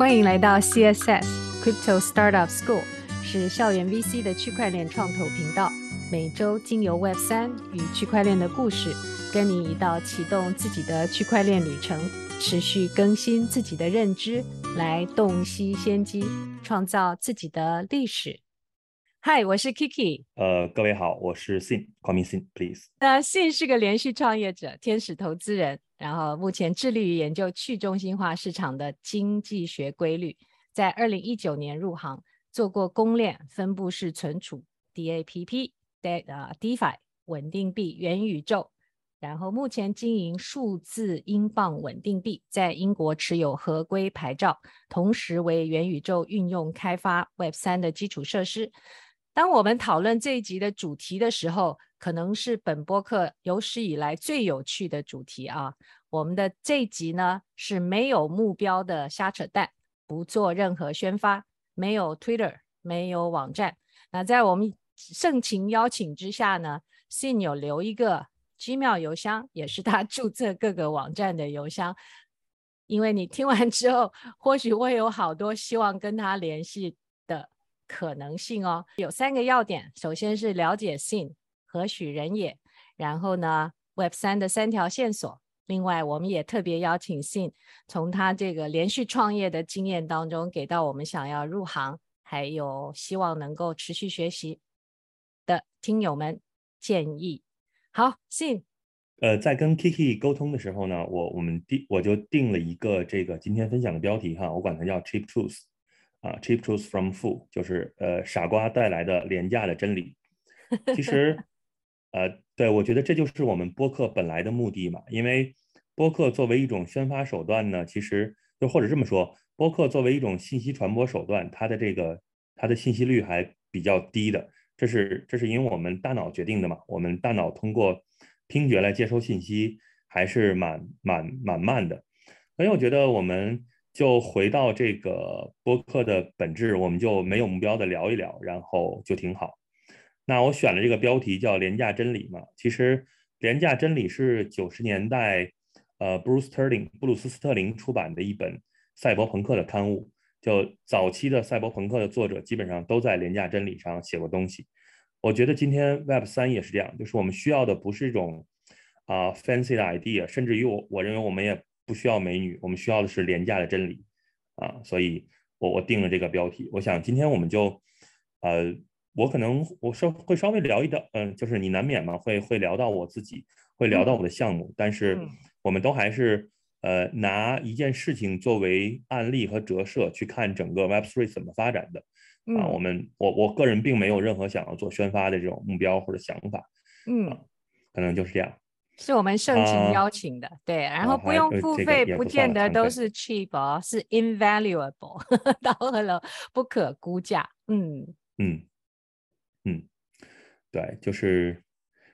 欢迎来到 CSS Crypto Startup School，是校园 VC 的区块链创投频道。每周经由 Web 三与区块链的故事，跟你一道启动自己的区块链旅程，持续更新自己的认知，来洞悉先机，创造自己的历史。嗨，我是 Kiki。呃，各位好，我是 Sin，Call me Sin，please。那 Sin 是个连续创业者，天使投资人，然后目前致力于研究去中心化市场的经济学规律。在二零一九年入行，做过公链、分布式存储、DAPP、De 呃 DeFi、稳定币、元宇宙。然后目前经营数字英镑稳定币，在英国持有合规牌照，同时为元宇宙运用开发 Web 三的基础设施。当我们讨论这一集的主题的时候，可能是本播客有史以来最有趣的主题啊！我们的这一集呢是没有目标的瞎扯淡，不做任何宣发，没有 Twitter，没有网站。那在我们盛情邀请之下呢，Sin 有留一个 Gmail 邮箱，也是他注册各个网站的邮箱。因为你听完之后，或许会有好多希望跟他联系的。可能性哦，有三个要点。首先是了解 Sin 何许人也，然后呢，Web 三的三条线索。另外，我们也特别邀请信从他这个连续创业的经验当中，给到我们想要入行，还有希望能够持续学习的听友们建议。好信。呃，在跟 Kiki 沟通的时候呢，我我们定我就定了一个这个今天分享的标题哈，我管它叫 Cheap Truth。啊，cheap truth from fool，就是呃傻瓜带来的廉价的真理。其实，呃，对，我觉得这就是我们播客本来的目的嘛。因为播客作为一种宣发手段呢，其实就或者这么说，播客作为一种信息传播手段，它的这个它的信息率还比较低的。这是这是因为我们大脑决定的嘛。我们大脑通过听觉来接收信息还是蛮蛮蛮慢的。所以我觉得我们。就回到这个播客的本质，我们就没有目标的聊一聊，然后就挺好。那我选了这个标题叫“廉价真理”嘛。其实“廉价真理”是九十年代，呃，布鲁斯特林布鲁斯斯特林出版的一本赛博朋克的刊物。就早期的赛博朋克的作者基本上都在“廉价真理”上写过东西。我觉得今天 Web 三也是这样，就是我们需要的不是一种啊、fancy 的 idea，甚至于我我认为我们也。不需要美女，我们需要的是廉价的真理啊！所以我我定了这个标题。我想今天我们就，呃，我可能我稍会稍微聊一聊，嗯、呃，就是你难免嘛，会会聊到我自己，会聊到我的项目，嗯、但是我们都还是呃拿一件事情作为案例和折射去看整个 Web3 怎么发展的啊。我们我我个人并没有任何想要做宣发的这种目标或者想法，嗯、啊，可能就是这样。是我们盛情邀请的，uh, 对，然后不用付费，不见得都是 cheap 哦，是 invaluable，到了不可估价。嗯嗯嗯，对，就是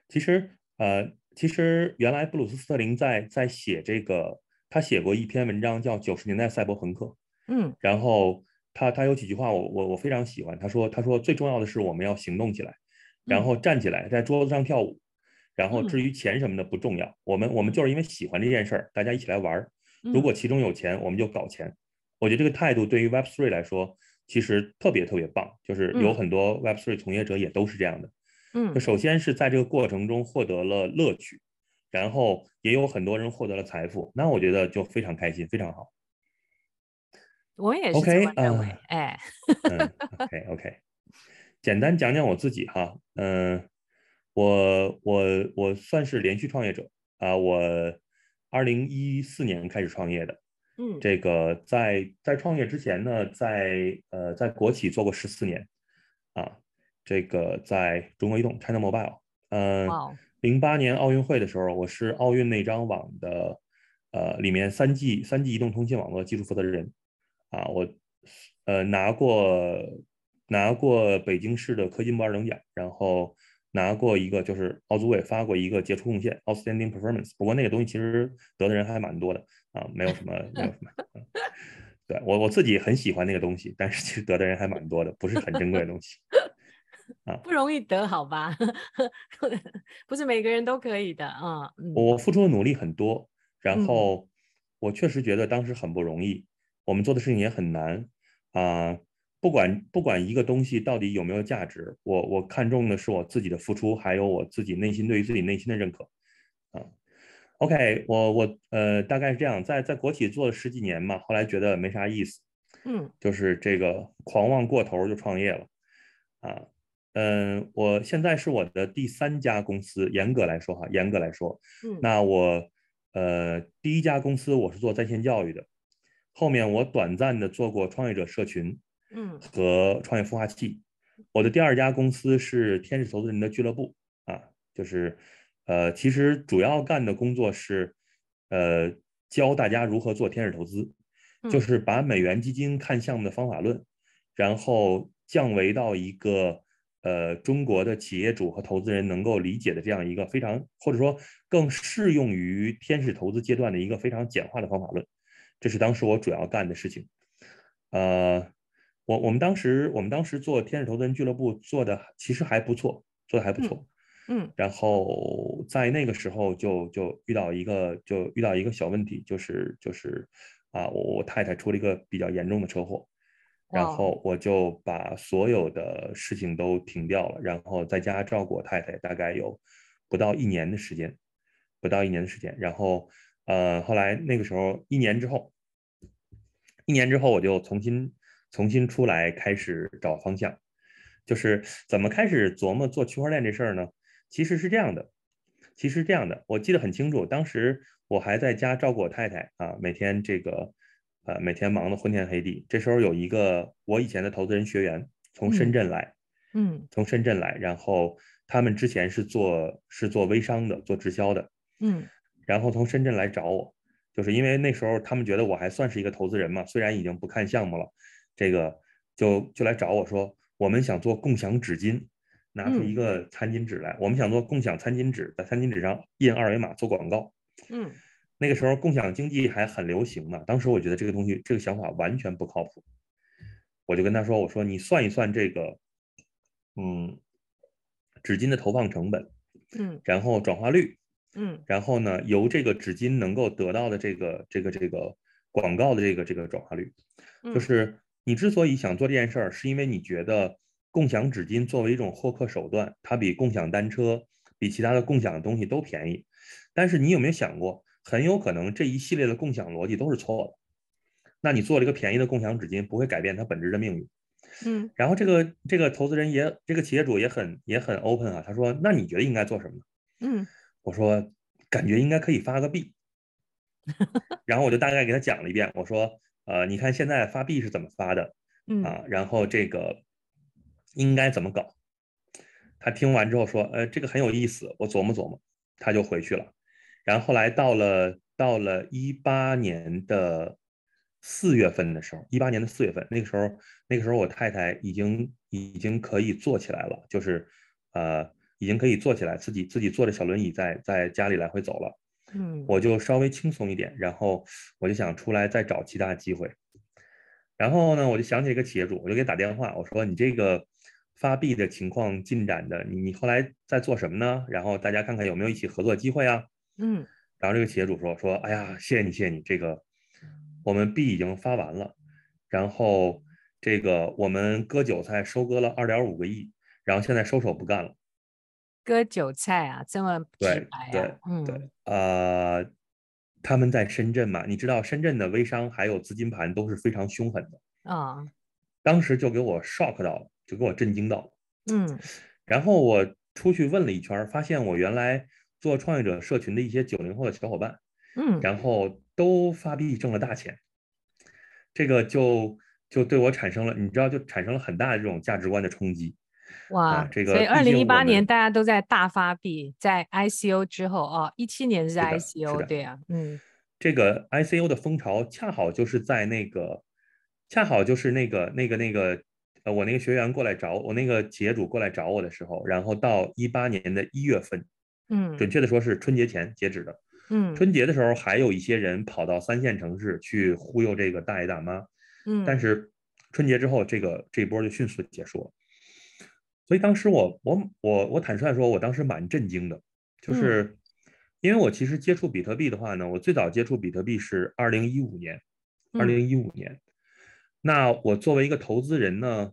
其实呃，其实原来布鲁斯斯特林在在写这个，他写过一篇文章叫《九十年代赛博朋克》。嗯，然后他他有几句话我我我非常喜欢，他说他说最重要的是我们要行动起来，然后站起来在桌子上跳舞。然后至于钱什么的不重要，嗯、我们我们就是因为喜欢这件事儿，大家一起来玩儿。如果其中有钱，我们就搞钱。我觉得这个态度对于 Web Three 来说，其实特别特别棒。就是有很多 Web3 从业者也都是这样的。嗯，首先是在这个过程中获得了乐趣，然后也有很多人获得了财富，那我觉得就非常开心，非常好。我也是这么认为。哎。嗯，OK OK，简单讲讲我自己哈，嗯。我我我算是连续创业者啊！我二零一四年开始创业的，嗯，这个在在创业之前呢，在呃在国企做过十四年，啊，这个在中国移动 China Mobile，嗯，零八年奥运会的时候，我是奥运那张网的呃里面三 G 三 G 移动通信网络技术负责人，啊，我呃拿过拿过北京市的科技部二等奖，然后。拿过一个，就是奥组委发过一个杰出贡献 （Outstanding Performance）。不过那个东西其实得的人还蛮多的啊，没有什么，没有什么。对我我自己很喜欢那个东西，但是其实得的人还蛮多的，不是很珍贵的东西 啊，不容易得，好吧？不是每个人都可以的啊。我付出的努力很多，然后我确实觉得当时很不容易，我们做的事情也很难啊。不管不管一个东西到底有没有价值，我我看重的是我自己的付出，还有我自己内心对于自己内心的认可啊。OK，我我呃大概是这样，在在国企做了十几年嘛，后来觉得没啥意思，嗯，就是这个狂妄过头就创业了啊。嗯，我现在是我的第三家公司，严格来说哈，严格来说，嗯，那我呃第一家公司我是做在线教育的，后面我短暂的做过创业者社群。嗯，和创业孵化器，我的第二家公司是天使投资人的俱乐部啊，就是，呃，其实主要干的工作是，呃，教大家如何做天使投资，就是把美元基金看项目的方法论，然后降维到一个呃中国的企业主和投资人能够理解的这样一个非常或者说更适用于天使投资阶段的一个非常简化的方法论，这是当时我主要干的事情，呃。我我们当时我们当时做天使投资人俱乐部做的其实还不错，做的还不错，嗯，嗯，然后在那个时候就就遇到一个就遇到一个小问题，就是就是啊，我我太太出了一个比较严重的车祸，然后我就把所有的事情都停掉了，然后在家照顾我太太，大概有不到一年的时间，不到一年的时间，然后呃后来那个时候一年之后，一年之后我就重新。重新出来开始找方向，就是怎么开始琢磨做区块链这事儿呢？其实是这样的，其实是这样的，我记得很清楚，当时我还在家照顾我太太啊，每天这个呃每天忙得昏天黑地。这时候有一个我以前的投资人学员从深圳来，嗯，从深圳来，然后他们之前是做是做微商的，做直销的，嗯，然后从深圳来找我，就是因为那时候他们觉得我还算是一个投资人嘛，虽然已经不看项目了。这个就就来找我说，我们想做共享纸巾，拿出一个餐巾纸来，嗯、我们想做共享餐巾纸，在餐巾纸上印二维码做广告。嗯，那个时候共享经济还很流行嘛，当时我觉得这个东西这个想法完全不靠谱，我就跟他说，我说你算一算这个，嗯，纸巾的投放成本，嗯，然后转化率，嗯，然后呢，由这个纸巾能够得到的这个这个这个广告的这个这个转化率，就是。你之所以想做这件事儿，是因为你觉得共享纸巾作为一种获客手段，它比共享单车、比其他的共享的东西都便宜。但是你有没有想过，很有可能这一系列的共享逻辑都是错的。那你做了一个便宜的共享纸巾，不会改变它本质的命运。嗯。然后这个这个投资人也，这个企业主也很也很 open 啊，他说：“那你觉得应该做什么呢？”嗯。我说：“感觉应该可以发个币。”然后我就大概给他讲了一遍，我说。呃，你看现在发币是怎么发的？嗯啊，然后这个应该怎么搞？他听完之后说，呃，这个很有意思，我琢磨琢磨，他就回去了。然后后来到了到了一八年的四月份的时候，一八年的四月份，那个时候那个时候我太太已经已经可以坐起来了，就是呃，已经可以坐起来，自己自己坐着小轮椅在在家里来回走了。嗯，我就稍微轻松一点，然后我就想出来再找其他机会。然后呢，我就想起一个企业主，我就给他打电话，我说：“你这个发币的情况进展的，你你后来在做什么呢？然后大家看看有没有一起合作机会啊？”嗯，然后这个企业主说：“说，哎呀，谢谢你，谢谢你，这个我们币已经发完了，然后这个我们割韭菜收割了二点五个亿，然后现在收手不干了。”割韭菜啊，这么直白啊？对对，嗯，对，呃，他们在深圳嘛，你知道深圳的微商还有资金盘都是非常凶狠的啊。哦，当时就给我 shock 到了，就给我震惊到了。嗯，然后我出去问了一圈，发现我原来做创业者社群的一些九零后的小伙伴，嗯，然后都发币挣了大钱，这个就就对我产生了，你知道，就产生了很大的这种价值观的冲击。哇，啊、这个所以二零一八年大家都在大发币，在 ICO 之后哦，一七年是 ICO，对啊，嗯，这个 ICO 的风潮恰好就是在那个，恰好就是那个那个那个，呃，我那个学员过来找我，那个企业主过来找我的时候，然后到一八年的一月份，嗯，准确的说是春节前截止的，嗯，春节的时候还有一些人跑到三线城市去忽悠这个大爷大妈，嗯，但是春节之后，这个这一波就迅速结束了。所以当时我我我我坦率说，我当时蛮震惊的，就是因为我其实接触比特币的话呢，我最早接触比特币是二零一五年，二零一五年，那我作为一个投资人呢，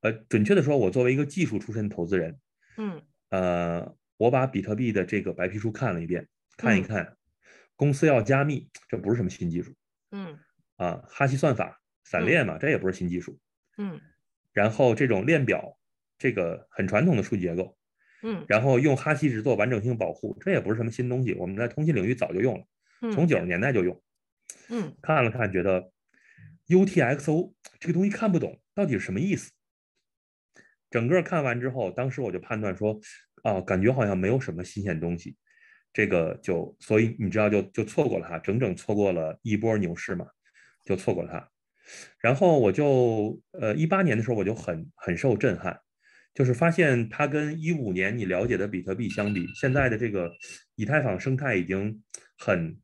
呃，准确的说，我作为一个技术出身的投资人，嗯，呃，我把比特币的这个白皮书看了一遍，看一看，嗯、公司要加密，这不是什么新技术，嗯，啊，哈希算法、散链嘛，这也不是新技术，嗯，然后这种链表，这个很传统的数据结构，嗯，然后用哈希值做完整性保护，这也不是什么新东西，我们在通信领域早就用了，从九十年代就用，嗯，看了看，觉得。UTXO 这个东西看不懂，到底是什么意思？整个看完之后，当时我就判断说，啊，感觉好像没有什么新鲜东西，这个就所以你知道就就错过了它，整整错过了一波牛市嘛，就错过了它。然后我就呃一八年的时候我就很很受震撼，就是发现它跟一五年你了解的比特币相比，现在的这个以太坊生态已经很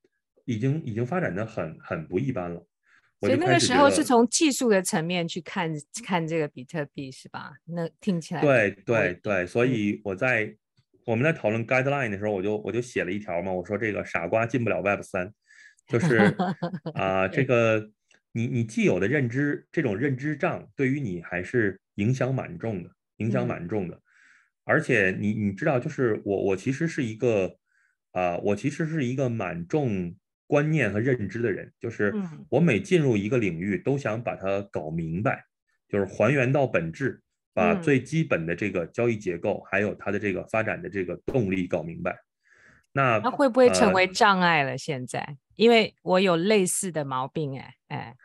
已经已经发展的很很不一般了。所以那个时候是从技术的层面去看看这个比特币是吧？那听起来对对对，所以我在我们在讨论 guideline 的时候，我就我就写了一条嘛，我说这个傻瓜进不了 Web 三，就 是啊、呃，这个你你既有的认知，这种认知障对于你还是影响蛮重的，影响蛮重的，而且你你知道，就是我我其实是一个啊、呃，我其实是一个蛮重。观念和认知的人，就是我每进入一个领域，都想把它搞明白，就是还原到本质，把最基本的这个交易结构，还有它的这个发展的这个动力搞明白。那那会不会成为障碍了？现在，因为我有类似的毛病，哎哎，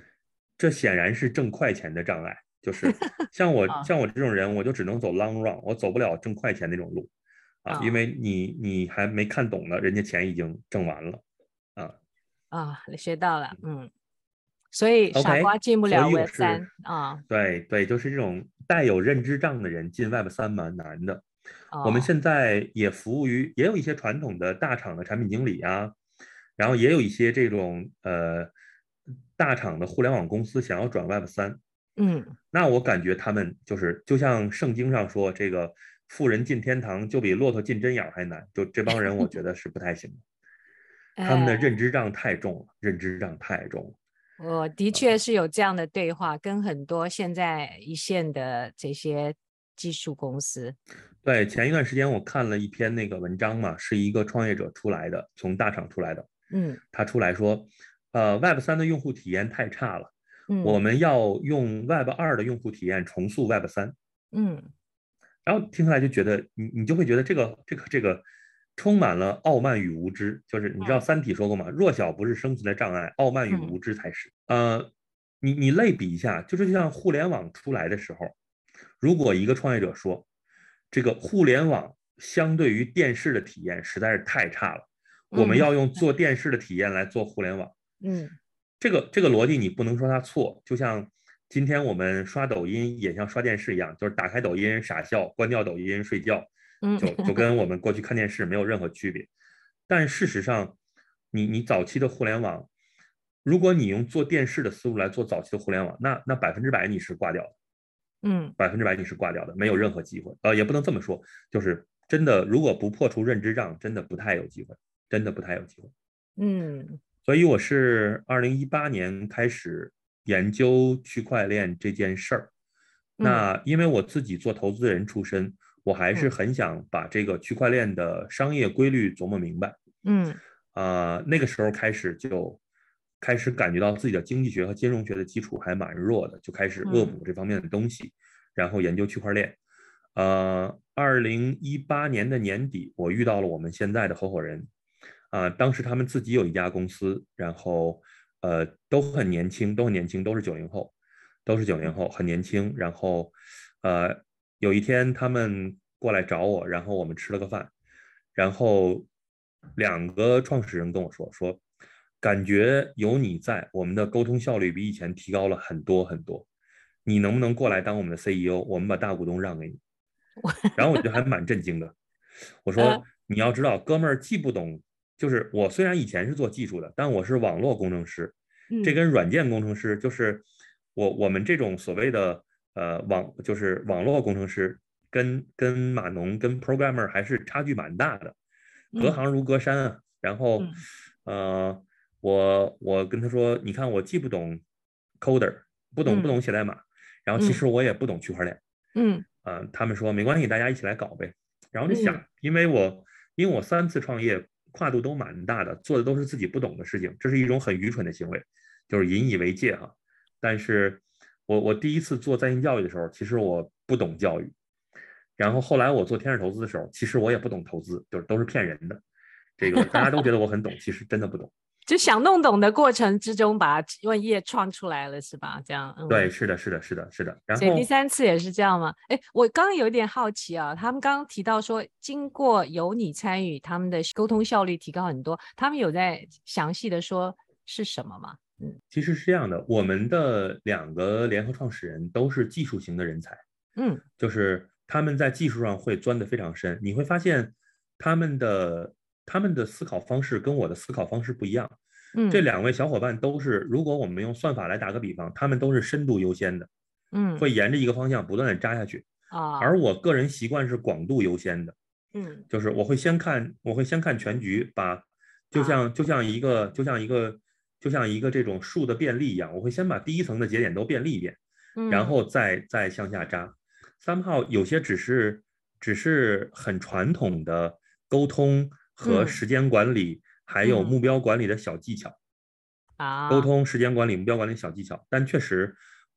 这显然是挣快钱的障碍。就是 像我像我这种人，我就只能走 long run，我走不了挣快钱那种路啊，因为你你还没看懂呢，人家钱已经挣完了啊。啊，学到了，嗯，所以傻瓜进不了 Web 三啊，对对，就是这种带有认知障的人进 Web 三蛮难的。哦、我们现在也服务于，也有一些传统的大厂的产品经理啊，然后也有一些这种呃大厂的互联网公司想要转 Web 三，嗯，那我感觉他们就是就像圣经上说，这个富人进天堂就比骆驼进针眼还难，就这帮人，我觉得是不太行的。他们的认知障太重了，哎、认知障太重了。我的确是有这样的对话，嗯、跟很多现在一线的这些技术公司。对，前一段时间我看了一篇那个文章嘛，是一个创业者出来的，从大厂出来的。嗯，他出来说，呃，Web 三的用户体验太差了，嗯，我们要用 Web 二的用户体验重塑 Web 三。嗯，然后听下来就觉得，你你就会觉得这个这个这个。充满了傲慢与无知，就是你知道《三体》说过吗？弱小不是生存的障碍，傲慢与无知才是。呃，你你类比一下，就是就像互联网出来的时候，如果一个创业者说，这个互联网相对于电视的体验实在是太差了，我们要用做电视的体验来做互联网。嗯，这个这个逻辑你不能说它错，就像今天我们刷抖音也像刷电视一样，就是打开抖音傻笑，关掉抖音睡觉。就就跟我们过去看电视没有任何区别，但事实上，你你早期的互联网，如果你用做电视的思路来做早期的互联网，那那百分之百你是挂掉的，嗯，百分之百你是挂掉的，没有任何机会。呃，也不能这么说，就是真的，如果不破除认知障，真的不太有机会，真的不太有机会。嗯，所以我是二零一八年开始研究区块链这件事儿，那因为我自己做投资人出身。我还是很想把这个区块链的商业规律琢磨明白。嗯，啊、呃，那个时候开始就开始感觉到自己的经济学和金融学的基础还蛮弱的，就开始恶补这方面的东西，然后研究区块链。呃，二零一八年的年底，我遇到了我们现在的合伙人。啊、呃，当时他们自己有一家公司，然后呃都很年轻，都很年轻，都是九零后，都是九零后，很年轻。然后呃。有一天，他们过来找我，然后我们吃了个饭，然后两个创始人跟我说：“说感觉有你在，我们的沟通效率比以前提高了很多很多。你能不能过来当我们的 CEO？我们把大股东让给你。”然后我就还蛮震惊的。我 说：“你要知道，哥们儿既不懂，就是我虽然以前是做技术的，但我是网络工程师，这跟软件工程师就是我我们这种所谓的。”呃，网就是网络工程师跟跟码农跟 programmer 还是差距蛮大的，隔行如隔山啊。嗯、然后，呃，我我跟他说，你看我既不懂 coder，不懂不懂写代码，然后其实我也不懂区块链。嗯，呃，他们说没关系，大家一起来搞呗。然后就想，因为我因为我三次创业跨度都蛮大的，做的都是自己不懂的事情，这是一种很愚蠢的行为，就是引以为戒哈。但是我我第一次做在线教育的时候，其实我不懂教育。然后后来我做天使投资的时候，其实我也不懂投资，就是都是骗人的。这个大家都觉得我很懂，其实真的不懂。就想弄懂的过程之中，把问业创出来了，是吧？这样，嗯、对，是的，是的，是的，是的。然后所以第三次也是这样吗？哎，我刚刚有一点好奇啊，他们刚刚提到说，经过有你参与，他们的沟通效率提高很多。他们有在详细的说是什么吗？嗯，其实是这样的，我们的两个联合创始人都是技术型的人才，嗯，就是他们在技术上会钻得非常深。你会发现他们的。他们的思考方式跟我的思考方式不一样。嗯，这两位小伙伴都是，如果我们用算法来打个比方，他们都是深度优先的，嗯，会沿着一个方向不断的扎下去。啊，而我个人习惯是广度优先的，嗯，就是我会先看，我会先看全局，把就像就像一个就像一个就像一个这种树的便利一样，我会先把第一层的节点都便利一遍，然后再再向下扎。somehow 有些只是只是很传统的沟通。和时间管理还有目标管理的小技巧啊，沟通、时间管理、目标管理小技巧。但确实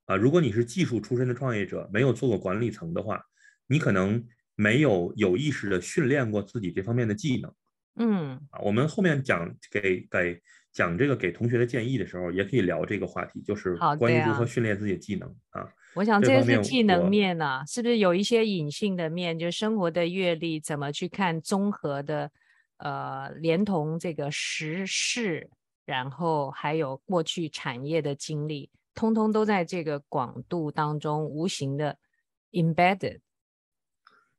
啊，如果你是技术出身的创业者，没有做过管理层的话，你可能没有有意识的训练过自己这方面的技能。嗯，啊，我们后面讲给给讲这个给同学的建议的时候，也可以聊这个话题，就是关于如何训练自己的技能啊。我想这是技能面啊，是不是有一些隐性的面，就是生活的阅历，怎么去看综合的？呃，连同这个时事，然后还有过去产业的经历，通通都在这个广度当中无形的 embedded，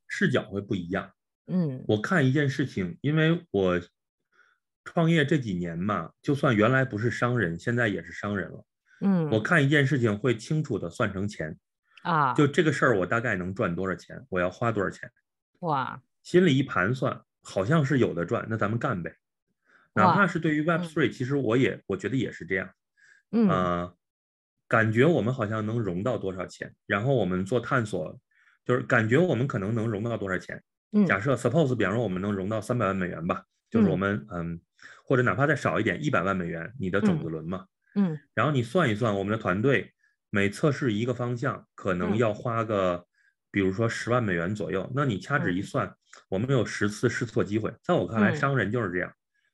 视角会不一样。嗯，我看一件事情，因为我创业这几年嘛，就算原来不是商人，现在也是商人了。嗯，我看一件事情会清楚的算成钱啊，就这个事儿我大概能赚多少钱，我要花多少钱。哇，心里一盘算。好像是有的赚，那咱们干呗。哪怕是对于 Web Three，其实我也我觉得也是这样。嗯、呃，感觉我们好像能融到多少钱，然后我们做探索，就是感觉我们可能能融到多少钱。嗯、假设 Suppose，比方说我们能融到三百万美元吧，就是我们嗯，或者哪怕再少一点，一百万美元，你的种子轮嘛。嗯。然后你算一算，我们的团队每测试一个方向，可能要花个。嗯比如说十万美元左右，那你掐指一算，嗯、我们有十次试错机会。在我看来，商人就是这样，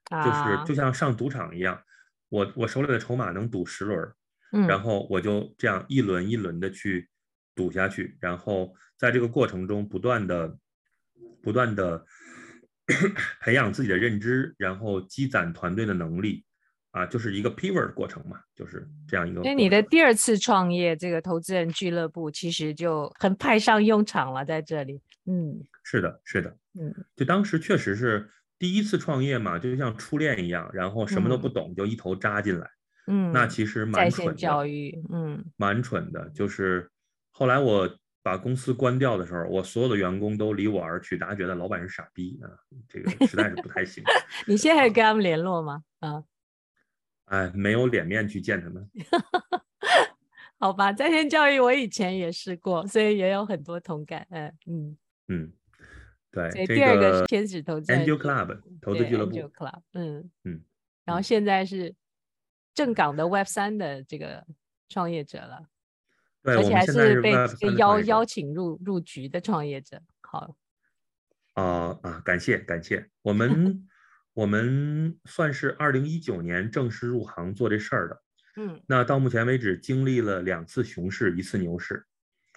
嗯、就是就像上赌场一样，我我手里的筹码能赌十轮，嗯、然后我就这样一轮一轮的去赌下去，然后在这个过程中不断的不断的培养自己的认知，然后积攒团队的能力。啊，就是一个 pivot 过程嘛，就是这样一个。那你的第二次创业，这个投资人俱乐部其实就很派上用场了，在这里。嗯，是的，是的，嗯，就当时确实是第一次创业嘛，就像初恋一样，然后什么都不懂，就一头扎进来。嗯，那其实蛮蠢的。教育，嗯，蛮蠢的。就是后来我把公司关掉的时候，我所有的员工都离我而去，大家觉得老板是傻逼啊，这个实在是不太行。你现在还跟他们联络吗？啊。哎，没有脸面去见他们。好吧，在线教育我以前也试过，所以也有很多同感。嗯嗯嗯，对。所以第二个是天使投资 Angel Club 投资俱乐部。Angel Club，嗯嗯。然后现在是正港的 Web 三的这个创业者了，对，而且还是被被邀邀请入入局的创业者。好。啊啊，感谢感谢我们。我们算是二零一九年正式入行做这事儿的，嗯，那到目前为止经历了两次熊市，一次牛市，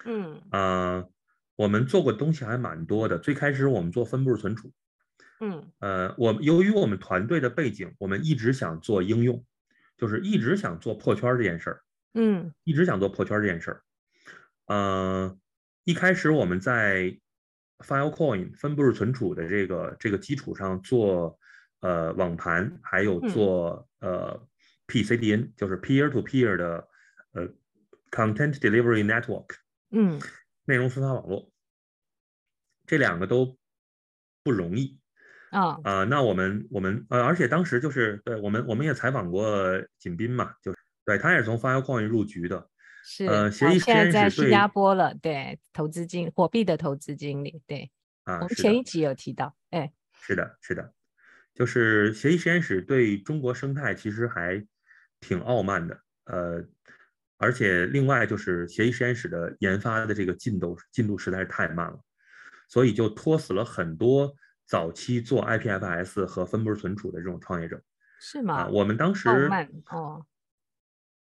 嗯，啊、呃，我们做过东西还蛮多的。最开始我们做分布式存储，嗯，呃，我由于我们团队的背景，我们一直想做应用，就是一直想做破圈这件事儿，嗯，一直想做破圈这件事儿，呃，一开始我们在 Filecoin 分布式存储的这个这个基础上做。呃，网盘还有做、嗯、呃 PCDN，就是 peer to peer 的呃 content delivery network，嗯，内容分发网络，这两个都不容易啊啊、呃。那我们我们呃，而且当时就是对我们我们也采访过景斌嘛，就是对他也是从 Filecoin 入局的，是呃，协议现在在新加坡了，对，投资经货币的投资经理，对，啊，我们前一集有提到，哎，是的，是的，就是协议实验室对中国生态其实还挺傲慢的，呃，而且另外就是协议实验室的研发的这个进度进度实在是太慢了，所以就拖死了很多早期做 IPFS 和分布式存储的这种创业者，是吗？啊，我们当时傲慢哦。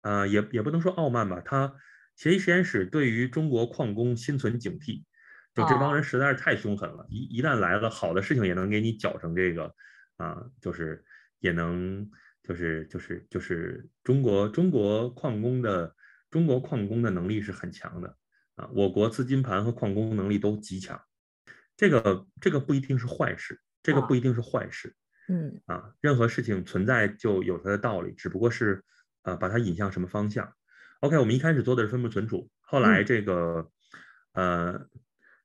呃，也也不能说傲慢吧，他协议实验室对于中国矿工心存警惕，就这帮人实在是太凶狠了，一、哦、一旦来了好的事情也能给你搅成这个，啊，就是也能就是就是就是中国中国矿工的中国矿工的能力是很强的啊，我国资金盘和矿工能力都极强，这个这个不一定是坏事，这个不一定是坏事，哦、嗯。啊，任何事情存在就有它的道理，只不过是。呃，把它引向什么方向？OK，我们一开始做的是分布存储，后来这个，嗯、呃，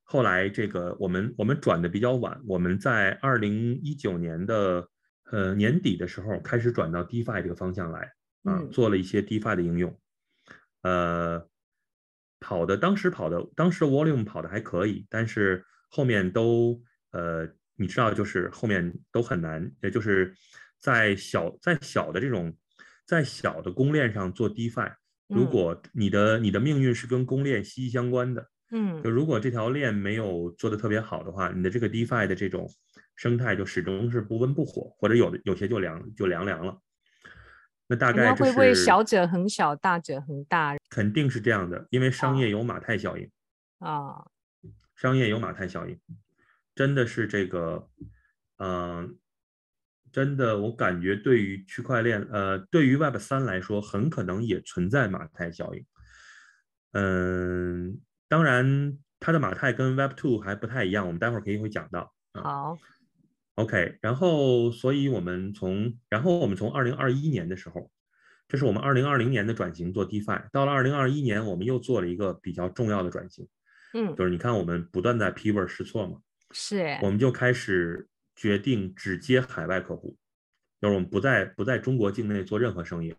后来这个我们我们转的比较晚，我们在二零一九年的呃年底的时候开始转到 DeFi 这个方向来啊、呃，做了一些 DeFi 的应用，呃，跑的当时跑的当时的 Volume 跑的还可以，但是后面都呃，你知道就是后面都很难，也就是在小在小的这种。在小的公链上做 DeFi，如果你的、嗯、你的命运是跟公链息息相关的，嗯，就如果这条链没有做的特别好的话，你的这个 DeFi 的这种生态就始终是不温不火，或者有的有些就凉就凉凉了。那大概会不会小者很小，大者很大？肯定是这样的，因为商业有马太效应啊、哦，商业有马太效应，真的是这个，嗯、呃。真的，我感觉对于区块链，呃，对于 Web 三来说，很可能也存在马太效应。嗯，当然，它的马太跟 Web two 还不太一样，我们待会儿可以会讲到。好，OK，然后，所以我们从，然后我们从二零二一年的时候，这是我们二零二零年的转型做 DeFi，到了二零二一年，我们又做了一个比较重要的转型。嗯，就是你看，我们不断在 pivot 试错嘛，是，我们就开始。决定只接海外客户，就是我们不在不在中国境内做任何生意。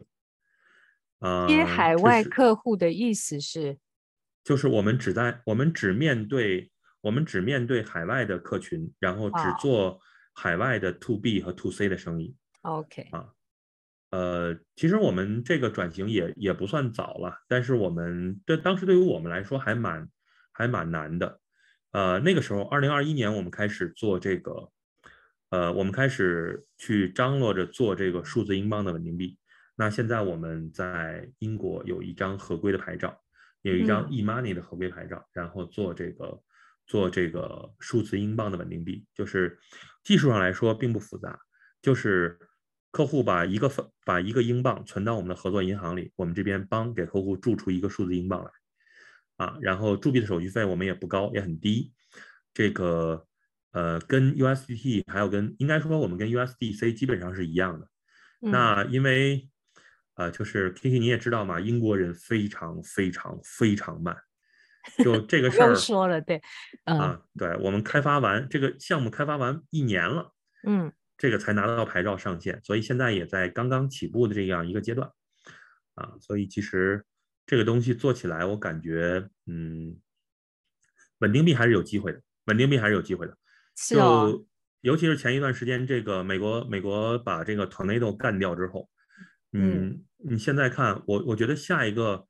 呃，接海外客户的意思是，就是我们只在我们只面对我们只面对海外的客群，然后只做海外的 to B 和 to C 的生意。OK 啊，呃，其实我们这个转型也也不算早了，但是我们对当时对于我们来说还蛮还蛮难的。呃，那个时候，二零二一年我们开始做这个。呃，我们开始去张罗着做这个数字英镑的稳定币。那现在我们在英国有一张合规的牌照，有一张 e-money 的合规牌照，嗯，然后做这个做这个数字英镑的稳定币。就是技术上来说并不复杂，就是客户把一个分把一个英镑存到我们的合作银行里，我们这边帮给客户注出一个数字英镑来，啊，然后铸币的手续费我们也不高，也很低，这个。呃，跟 USDT 还有跟应该说我们跟 USDC 基本上是一样的。嗯、那因为呃，就是 Kiki 你也知道嘛，英国人非常非常非常慢。就这个 事儿说了对，嗯、啊，对我们开发完这个项目开发完一年了，嗯，这个才拿到牌照上线，所以现在也在刚刚起步的这样一个阶段啊，所以其实这个东西做起来，我感觉嗯，稳定币还是有机会的，稳定币还是有机会的。就、哦、尤其是前一段时间，这个美国美国把这个 Tornado 干掉之后，嗯，你现在看我，我觉得下一个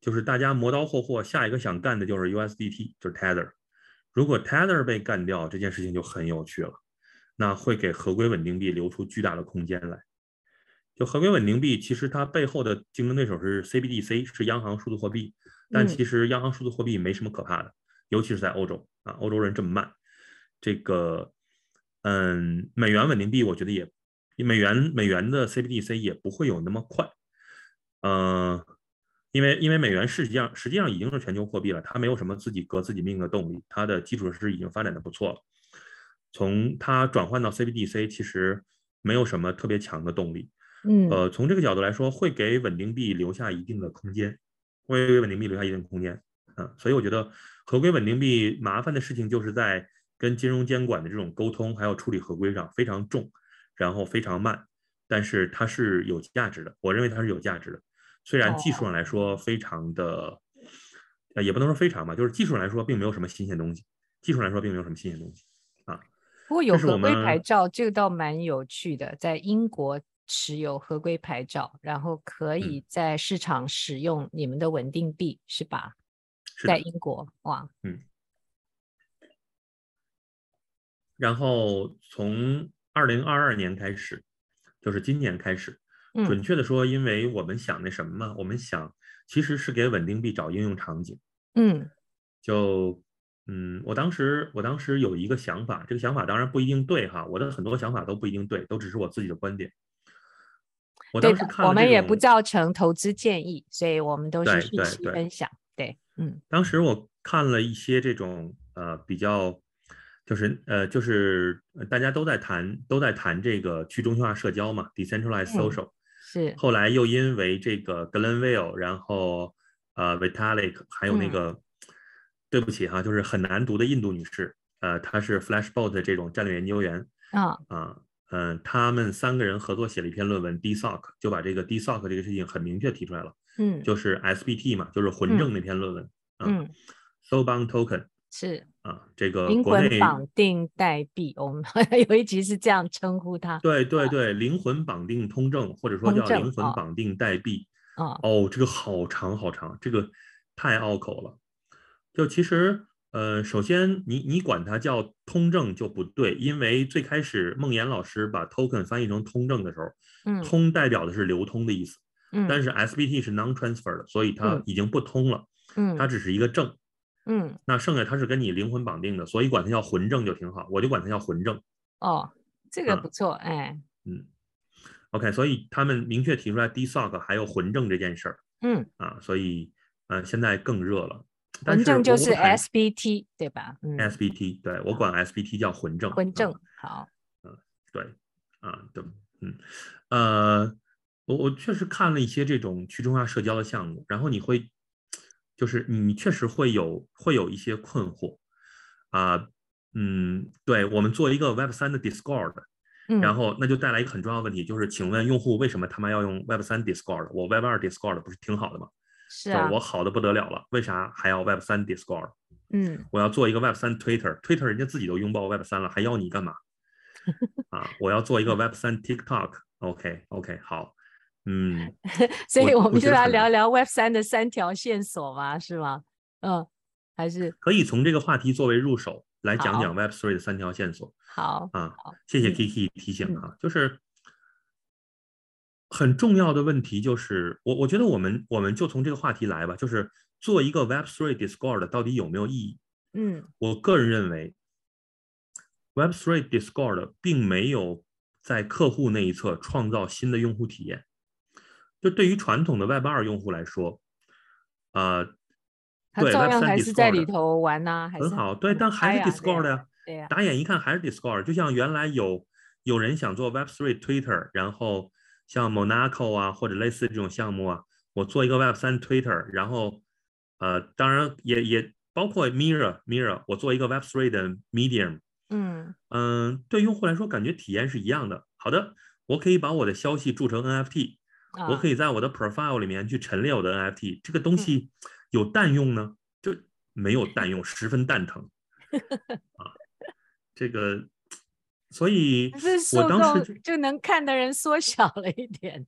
就是大家磨刀霍霍，下一个想干的就是 USDT，就是 Tether。如果 Tether 被干掉，这件事情就很有趣了，那会给合规稳定币留出巨大的空间来。就合规稳定币，其实它背后的竞争对手是 CBDC，是央行数字货币，但其实央行数字货币没什么可怕的，尤其是在欧洲啊，欧洲人这么慢。这个，嗯，美元稳定币，我觉得也，美元美元的 CBDC 也不会有那么快，嗯，因为因为美元实际上实际上已经是全球货币了，它没有什么自己革自己命的动力，它的基础设施已经发展的不错了，从它转换到 CBDC 其实没有什么特别强的动力，嗯，呃，从这个角度来说，会给稳定币留下一定的空间，会给稳定币留下一定空间，嗯，所以我觉得合规稳定币麻烦的事情就是在。跟金融监管的这种沟通，还有处理合规上非常重，然后非常慢，但是它是有价值的，我认为它是有价值的。虽然技术上来说非常的，呃，也不能说非常吧，就是技术上来说并没有什么新鲜东西。技术来说并没有什么新鲜东西啊。不过有合规牌照，这个倒蛮有趣的，在英国持有合规牌照，然后可以在市场使用你们的稳定币，嗯、是吧？是在英国哇，嗯。然后从二零二二年开始，就是今年开始，嗯、准确的说，因为我们想那什么嘛，我们想其实是给稳定币找应用场景，嗯，就嗯，我当时我当时有一个想法，这个想法当然不一定对哈，我的很多想法都不一定对，都只是我自己的观点。我当时看，我们也不造成投资建议，所以我们都是信息分享。对，嗯。当时我看了一些这种呃比较，就是呃就是大家都在谈都在谈这个去中心化社交嘛，decentralized social、嗯。是。后来又因为这个 Glen Will，然后呃 Vitalik，还有那个、嗯、对不起哈，就是很难读的印度女士，呃，她是 Flashbot 的这种战略研究员。啊、哦。啊。嗯，他们三个人合作写了一篇论文，DSOC 就把这个 DSOC 这个事情很明确提出来了。嗯，就是 SBT 嘛，就是混证那篇论文。嗯，Soulbound Token 是啊，这个灵魂绑定代币，我们 有一集是这样称呼它。对对对，灵魂绑定通证，或者说叫灵魂绑定代币。哦，哦，这个好长好长，这个太拗口了。就其实。呃，首先你你管它叫通证就不对，因为最开始梦岩老师把 token 翻译成通证的时候，嗯，通代表的是流通的意思，嗯，但是 SBT 是 non-transfer 的，所以它已经不通了，嗯，它只是一个证，嗯，那剩下它是跟你灵魂绑定的，所以管它叫魂证就挺好，我就管它叫魂证。哦，这个不错，啊、哎，嗯，OK，所以他们明确提出来 DSOC 还有魂证这件事儿，嗯，啊，所以呃现在更热了。魂证就是 SBT 对吧？嗯，SBT 对，我管 SBT 叫魂证。魂证好，嗯，对，啊，对，嗯，呃，我我确实看了一些这种去中心化社交的项目，然后你会，就是你确实会有会有一些困惑啊，嗯，对，我们做一个 Web 三的 Discord，然后那就带来一个很重要的问题，就是请问用户为什么他妈要用 Web 三 Discord？我 Web 二 Discord 不是挺好的吗？是啊，我好的不得了了，为啥还要 Web 三 Discord？嗯，我要做一个 Web 三 Twitter，Twitter 人家自己都拥抱 Web 三了，还要你干嘛？啊，我要做一个 Web 三 TikTok，OK OK 好，嗯，所以我们就来聊聊 Web 三的三条线索嘛，是吗？嗯，还是可以从这个话题作为入手来讲讲 Web three 的三条线索。好啊，谢谢 Kiki 提醒啊，就是。很重要的问题就是，我我觉得我们我们就从这个话题来吧，就是做一个 Web3 Discord 到底有没有意义？嗯，我个人认为，Web3 Discord 并没有在客户那一侧创造新的用户体验。就对于传统的 Web 二用户来说，呃，对，照样还是在里头玩呐，很好，对，但还是 Discord 呀，对呀，打眼一看还是 Discord，就像原来有有人想做 Web3 Twitter，然后。像 Monaco 啊，或者类似这种项目啊，我做一个 Web 三 Twitter，然后，呃，当然也也包括 Mirror Mirror，我做一个 Web three 的 Medium，嗯嗯，对用户来说感觉体验是一样的。好的，我可以把我的消息铸成 NFT，啊，我可以在我的 Profile 里面去陈列我的 NFT，这个东西有蛋用呢？就没有蛋用，十分蛋疼 啊，这个。所以，我当时就能看的人缩小了一点，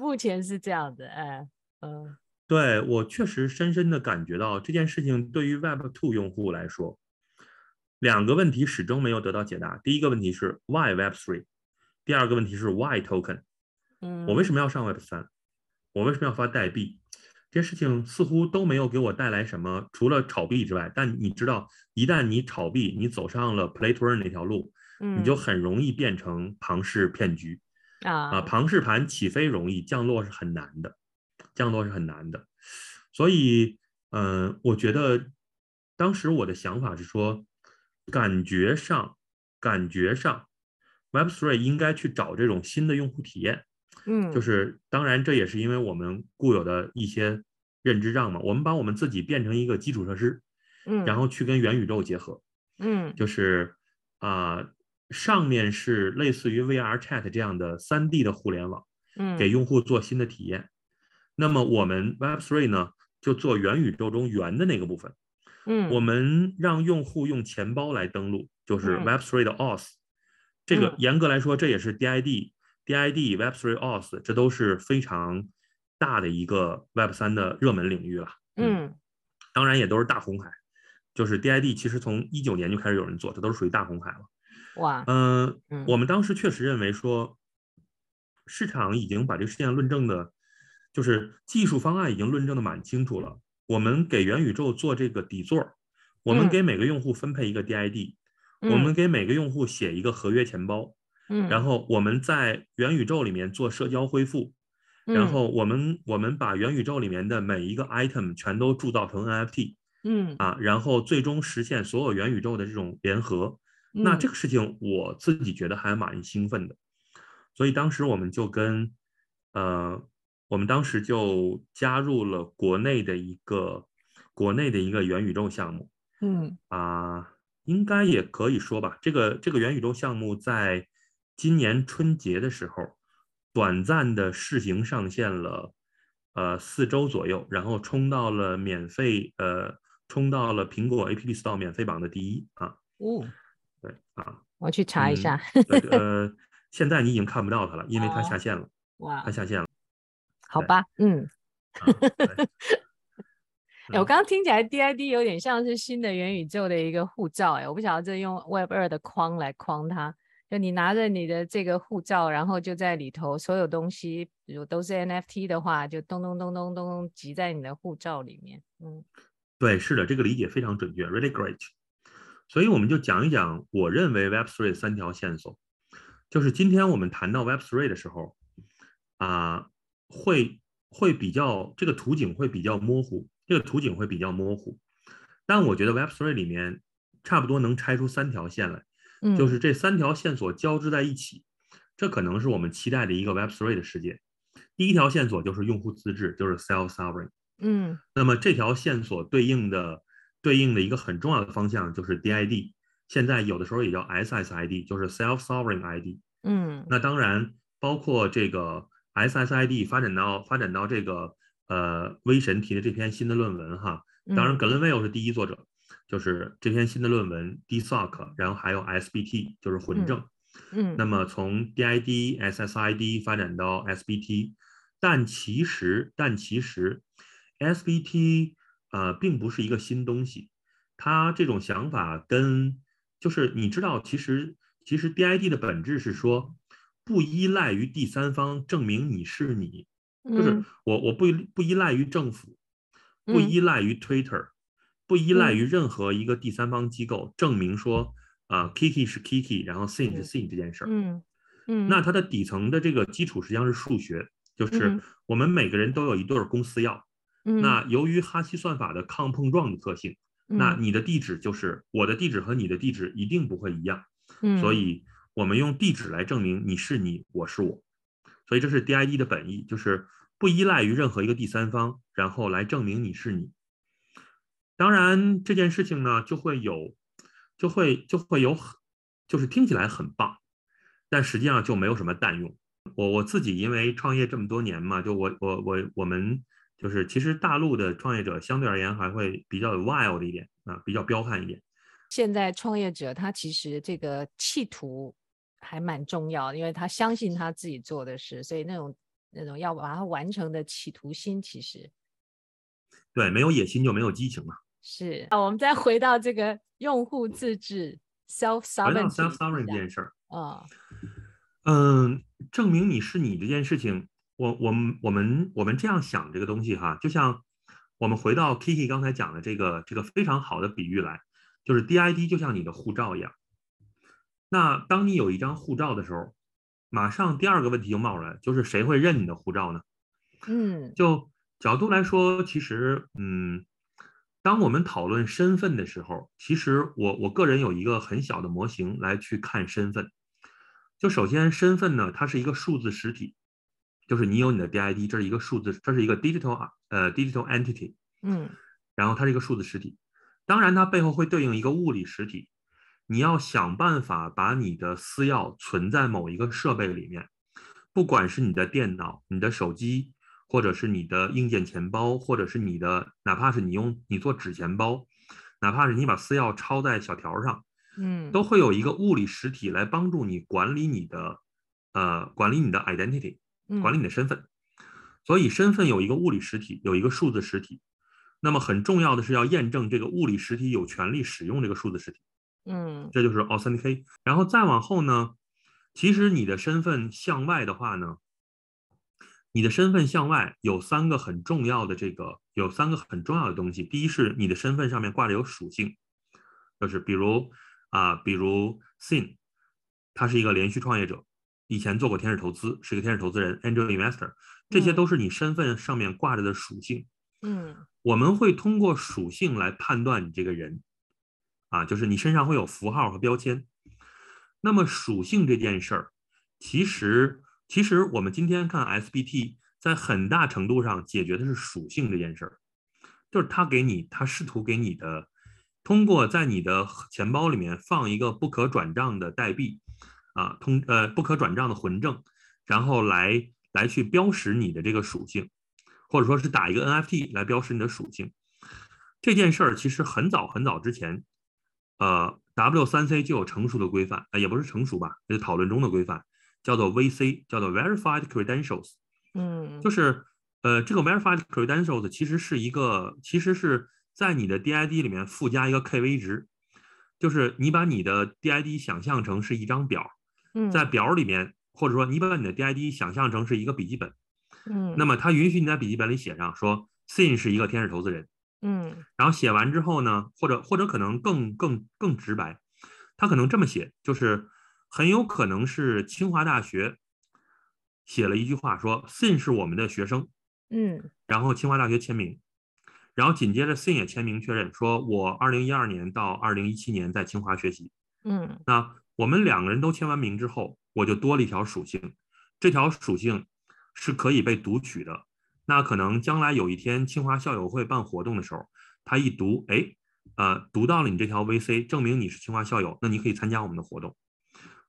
目前是这样的，哎，嗯，对，我确实深深的感觉到这件事情对于 Web Two 用户来说，两个问题始终没有得到解答。第一个问题是 Why Web Three，第二个问题是 Why Token，嗯，我为什么要上 Web 三？我为什么要发代币？这些事情似乎都没有给我带来什么，除了炒币之外。但你知道，一旦你炒币，你走上了 Play to Earn 那条路。你就很容易变成庞氏骗局啊！啊，庞氏盘起飞容易，降落是很难的，降落是很难的。所以，嗯、呃，我觉得当时我的想法是说，感觉上，感觉上，Web3 应该去找这种新的用户体验。嗯，就是当然，这也是因为我们固有的一些认知障嘛，我们把我们自己变成一个基础设施，嗯，然后去跟元宇宙结合，嗯，就是啊。呃上面是类似于 VR Chat 这样的三 D 的互联网，嗯，给用户做新的体验。那么我们 Web Three 呢，就做元宇宙中元的那个部分。嗯，我们让用户用钱包来登录，就是 Web3 的 Auth。这个严格来说，这也是 DID、DID、Web3 Auth，这都是非常大的一个 Web3 的热门领域了。嗯，当然也都是大红海。就是 DID，其实从一九年就开始有人做，这都是属于大红海了。哇，嗯，我们当时确实认为说，市场已经把这个事件论证的，就是技术方案已经论证的蛮清楚了。我们给元宇宙做这个底座，我们给每个用户分配一个 DID，我们给每个用户写一个合约钱包，嗯，然后我们在元宇宙里面做社交恢复，然后我们我们把元宇宙里面的每一个 item 全都铸造成 NFT。嗯。啊，然后最终实现所有元宇宙的这种联合，那这个事情我自己觉得还蛮兴奋的，所以当时我们就跟，呃，我们当时就加入了国内的一个国内的一个元宇宙项目，嗯。啊，应该也可以说吧，这个这个元宇宙项目在今年春节的时候，短暂的试行上线了，呃，四周左右，然后冲到了免费，呃。冲到了苹果 App Store 免费榜的第一啊！哦，对啊，我去查一下。嗯、呃，现在你已经看不到它了，因为它下线了。哇，它下线了。好吧，嗯。啊、哎，我刚刚听起来 DID 有点像是新的元宇宙的一个护照，哎，我不晓得这用 Web 二的框来框它，就你拿着你的这个护照，然后就在里头所有东西，比如都是 NFT 的话，就咚咚咚咚咚咚挤在你的护照里面，嗯。对，是的，这个理解非常准确，really great。所以我们就讲一讲，我认为 Web3 三条线索，就是今天我们谈到 Web3 的时候，啊、会会比较这个图景会比较模糊，这个图景会比较模糊。但我觉得 Web3 里面差不多能拆出三条线来，就是这三条线索交织在一起，这可能是我们期待的一个 Web3 的世界。第一条线索就是用户自治，就是 self-sovereign。嗯，那么这条线索对应的对应的一个很重要的方向就是 DID，现在有的时候也叫 SSID，就是 Self-Sovereign ID。嗯，那当然包括这个 SSID 发展到发展到这个呃微神提的这篇新的论文哈，当然格伦威尔是第一作者，就是这篇新的论文 DSOC，然后还有 SBT 就是混证。嗯，那么从 DID SSID 发展到 SBT，但其实但其实。SBT 呃，并不是一个新东西，它这种想法跟就是你知道，其实其实 DID 的本质是说不依赖于第三方证明你是你，就是我我不不依赖于政府，不依赖于 Twitter，不依赖于任何一个第三方机构证明说啊 Kiki 是 Kiki，然后 Sin 是 Sin 这件事儿，嗯嗯，那它的底层的这个基础实际上是数学，就是我们每个人都有一对公司钥。那由于哈希算法的抗碰撞的特性，那你的地址就是我的地址和你的地址一定不会一样，所以我们用地址来证明你是你，我是我，所以这是 DID 的本意，就是不依赖于任何一个第三方，然后来证明你是你。当然这件事情呢，就会有，就会就会有很，就是听起来很棒，但实际上就没有什么蛋用。我我自己因为创业这么多年嘛，就我我我我们。就是其实大陆的创业者相对而言还会比较 wild 一点啊，比较彪悍一点。现在创业者他其实这个企图还蛮重要，因为他相信他自己做的事，所以那种那种要把它完成的企图心，其实对，没有野心就没有激情嘛。是啊，我们再回到这个用户自治 self-sovereign self-sovereign 这件事儿。啊，嗯，证明你是你这件事情。我我们我们我们这样想这个东西哈，就像我们回到 Kiki 刚才讲的这个这个非常好的比喻来，就是 DID 就像你的护照一样。那当你有一张护照的时候，马上第二个问题就冒出来，就是谁会认你的护照呢？嗯，就角度来说，其实嗯，当我们讨论身份的时候，其实我我个人有一个很小的模型来去看身份。就首先身份呢，它是一个数字实体。就是你有你的 DID，这是一个数字，这是一个 digital 呃 digital entity，嗯，然后它是一个数字实体，当然它背后会对应一个物理实体，你要想办法把你的私钥存在某一个设备里面，不管是你的电脑、你的手机，或者是你的硬件钱包，或者是你的，哪怕是你用你做纸钱包，哪怕是你把私钥抄在小条上，嗯，都会有一个物理实体来帮助你管理你的，呃，管理你的 identity，管理你的身份。所以身份有一个物理实体，有一个数字实体。那么很重要的是要验证这个物理实体有权利使用这个数字实体。嗯，这就是 authenticate。然后再往后呢，其实你的身份向外的话呢，你的身份向外有三个很重要的这个，有三个很重要的东西。第一是你的身份上面挂着有属性，就是比如啊、呃，比如 Sin，他是一个连续创业者，以前做过天使投资，是一个天使投资人 Angel Investor，这些都是你身份上面挂着的属性。嗯，我们会通过属性来判断你这个人，啊，就是你身上会有符号和标签。那么属性这件事儿，其实其实我们今天看 SBT，在很大程度上解决的是属性这件事儿，就是他给你，他试图给你的，通过在你的钱包里面放一个不可转账的代币，啊，通呃不可转账的混证，然后来来去标识你的这个属性。或者说是打一个 NFT 来标识你的属性，这件事儿其实很早很早之前，呃，W3C 就有成熟的规范，呃，也不是成熟吧，就是讨论中的规范，叫做 VC，叫做 Verified Credentials。嗯，就是呃，这个 Verified Credentials 其实是一个，其实是在你的 DID 里面附加一个 KV 值，就是你把你的 DID 想象成是一张表，在表里面，或者说你把你的 DID 想象成是一个笔记本。嗯，那么它允许你在笔记本里写上说，Sin 是一个天使投资人，嗯，然后写完之后呢，或者或者可能更更更直白，他可能这么写，就是很有可能是清华大学写了一句话说，Sin 是我们的学生，嗯，然后清华大学签名，然后紧接着 Sin 也签名确认说，我二零一二年到二零一七年在清华学习，嗯，那我们两个人都签完名之后，我就多了一条属性，这条属性。是可以被读取的，那可能将来有一天清华校友会办活动的时候，他一读，哎，呃，读到了你这条 VC，证明你是清华校友，那你可以参加我们的活动。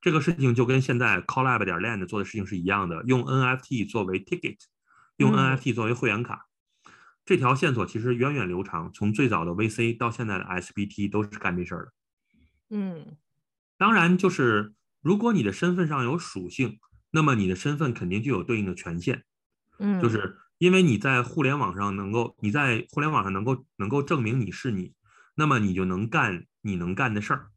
这个事情就跟现在 Collab 点 Land 做的事情是一样的，用 NFT 作为 ticket，用 NFT 作为会员卡，嗯、这条线索其实源远流长，从最早的 VC 到现在的 SBT 都是干这事儿的。嗯，当然就是如果你的身份上有属性。那么你的身份肯定就有对应的权限，嗯，就是因为你在互联网上能够，你在互联网上能够能够证明你是你，那么你就能干你能干的事儿。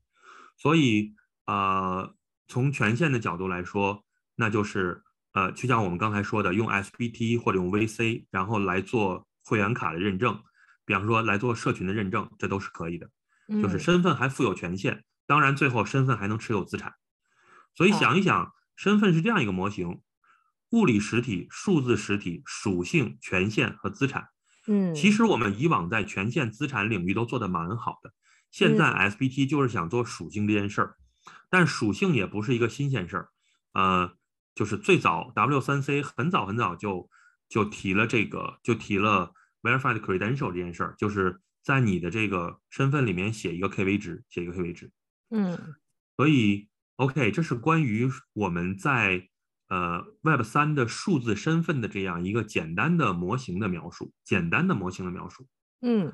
所以呃，从权限的角度来说，那就是呃，就像我们刚才说的，用 SBT 或者用 VC，然后来做会员卡的认证，比方说来做社群的认证，这都是可以的。就是身份还负有权限，当然最后身份还能持有资产。所以想一想。身份是这样一个模型：物理实体、数字实体、属性、权限和资产。嗯，其实我们以往在权限、资产领域都做得蛮好的。现在 SBT 就是想做属性这件事儿，但属性也不是一个新鲜事儿。呃，就是最早 W3C 很早很早就就提了这个，就提了 Verified Credential 这件事儿，就是在你的这个身份里面写一个 KV 值，写一个 KV 值。嗯，所以。OK，这是关于我们在呃 Web 三的数字身份的这样一个简单的模型的描述，简单的模型的描述。嗯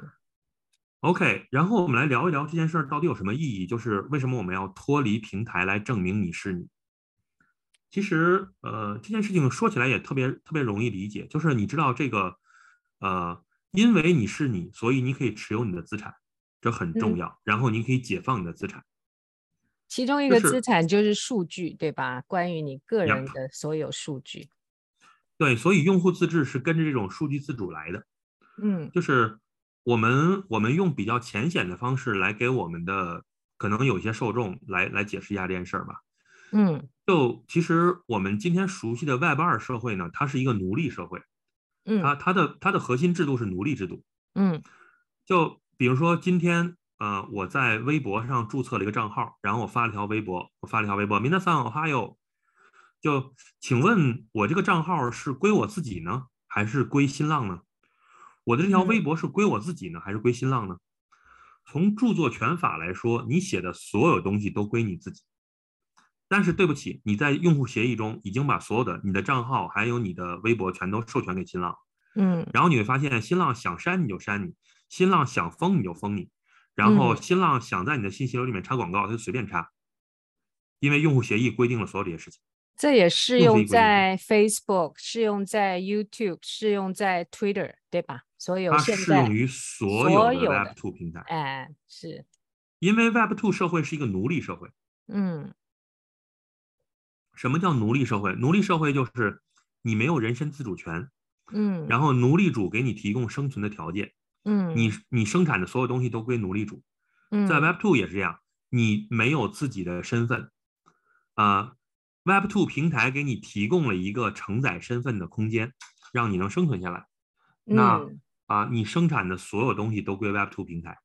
，OK，然后我们来聊一聊这件事儿到底有什么意义，就是为什么我们要脱离平台来证明你是你？其实，呃，这件事情说起来也特别特别容易理解，就是你知道这个，呃，因为你是你，所以你可以持有你的资产，这很重要。然后你可以解放你的资产。其中一个资产就是数据，就是、对吧？关于你个人的所有数据。对，所以用户自治是跟着这种数据自主来的。嗯，就是我们我们用比较浅显的方式来给我们的可能有些受众来来解释一下这件事儿吧。嗯，就其实我们今天熟悉的 Web 二社会呢，它是一个奴隶社会。嗯，它它的它的核心制度是奴隶制度。嗯，就比如说今天。呃，我在微博上注册了一个账号，然后我发了条微博，我发了条微博，皆さんおはよう，就请问我这个账号是归我自己呢，还是归新浪呢？ 我的这条微博是归我自己呢，还是归新浪呢？从著作权法来说，你写的所有东西都归你自己，但是对不起，你在用户协议中已经把所有的你的账号还有你的微博全都授权给新浪，嗯，然后你会发现新浪想删你就删你，新浪想封你就封你，然后新浪想在你的信息流里面插广告，它就随便插，因为用户协议规定了所有这些事情。这也适用在 Facebook，适用在 YouTube，适用在 Twitter，对吧？所有现在它适用于所有的 Web2 平台。哎，是。因为 Web2 社会是一个奴隶社会。嗯。什么叫奴隶社会？奴隶社会就是你没有人身自主权。嗯。然后奴隶主给你提供生存的条件。嗯。你你生产的所有东西都归奴隶主。嗯。在 Web2 也是这样，你没有自己的身份。啊、呃。Web2 平台给你提供了一个承载身份的空间，让你能生存下来。嗯、那啊，你生产的所有东西都归 Web2 平台。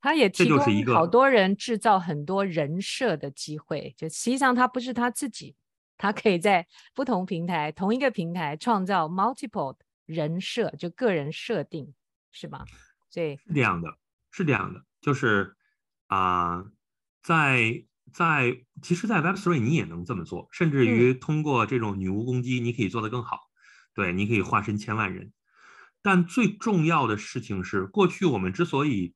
它也提供好多人制造很多人设的机会。就实际上它不是他自己，他可以在不同平台、同一个平台创造 multiple 人设，就个人设定，是吧？所以是这样的，是这样的，就是啊、呃，在。在其实，在 Web3 你也能这么做，甚至于通过这种女巫攻击，你可以做得更好。对，你可以化身千万人。但最重要的事情是，过去我们之所以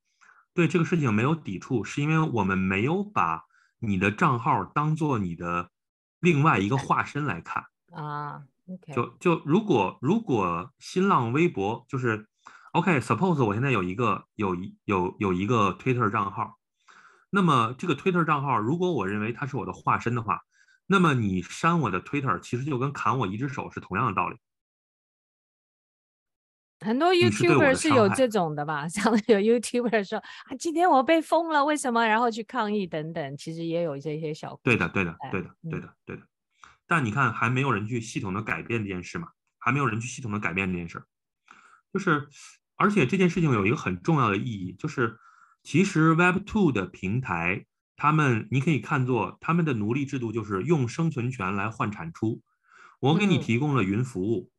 对这个事情没有抵触，是因为我们没有把你的账号当做你的另外一个化身来看啊。OK，就就如果如果新浪微博就是 OK，Suppose 我现在有一个有一有有一个 Twitter 账号。那么这个 Twitter 账号，如果我认为它是我的化身的话，那么你删我的 Twitter，其实就跟砍我一只手是同样的道理。很多 YouTuber 是有这种的吧？像有 YouTuber 说啊，今天我被封了，为什么？然后去抗议等等，其实也有这些小。对的，对的，对的，对的，对的。但你看，还没有人去系统的改变这件事嘛？还没有人去系统的改变这件事，就是，而且这件事情有一个很重要的意义，就是。其实 Web Two 的平台，他们你可以看作他们的奴隶制度，就是用生存权来换产出。我给你提供了云服务，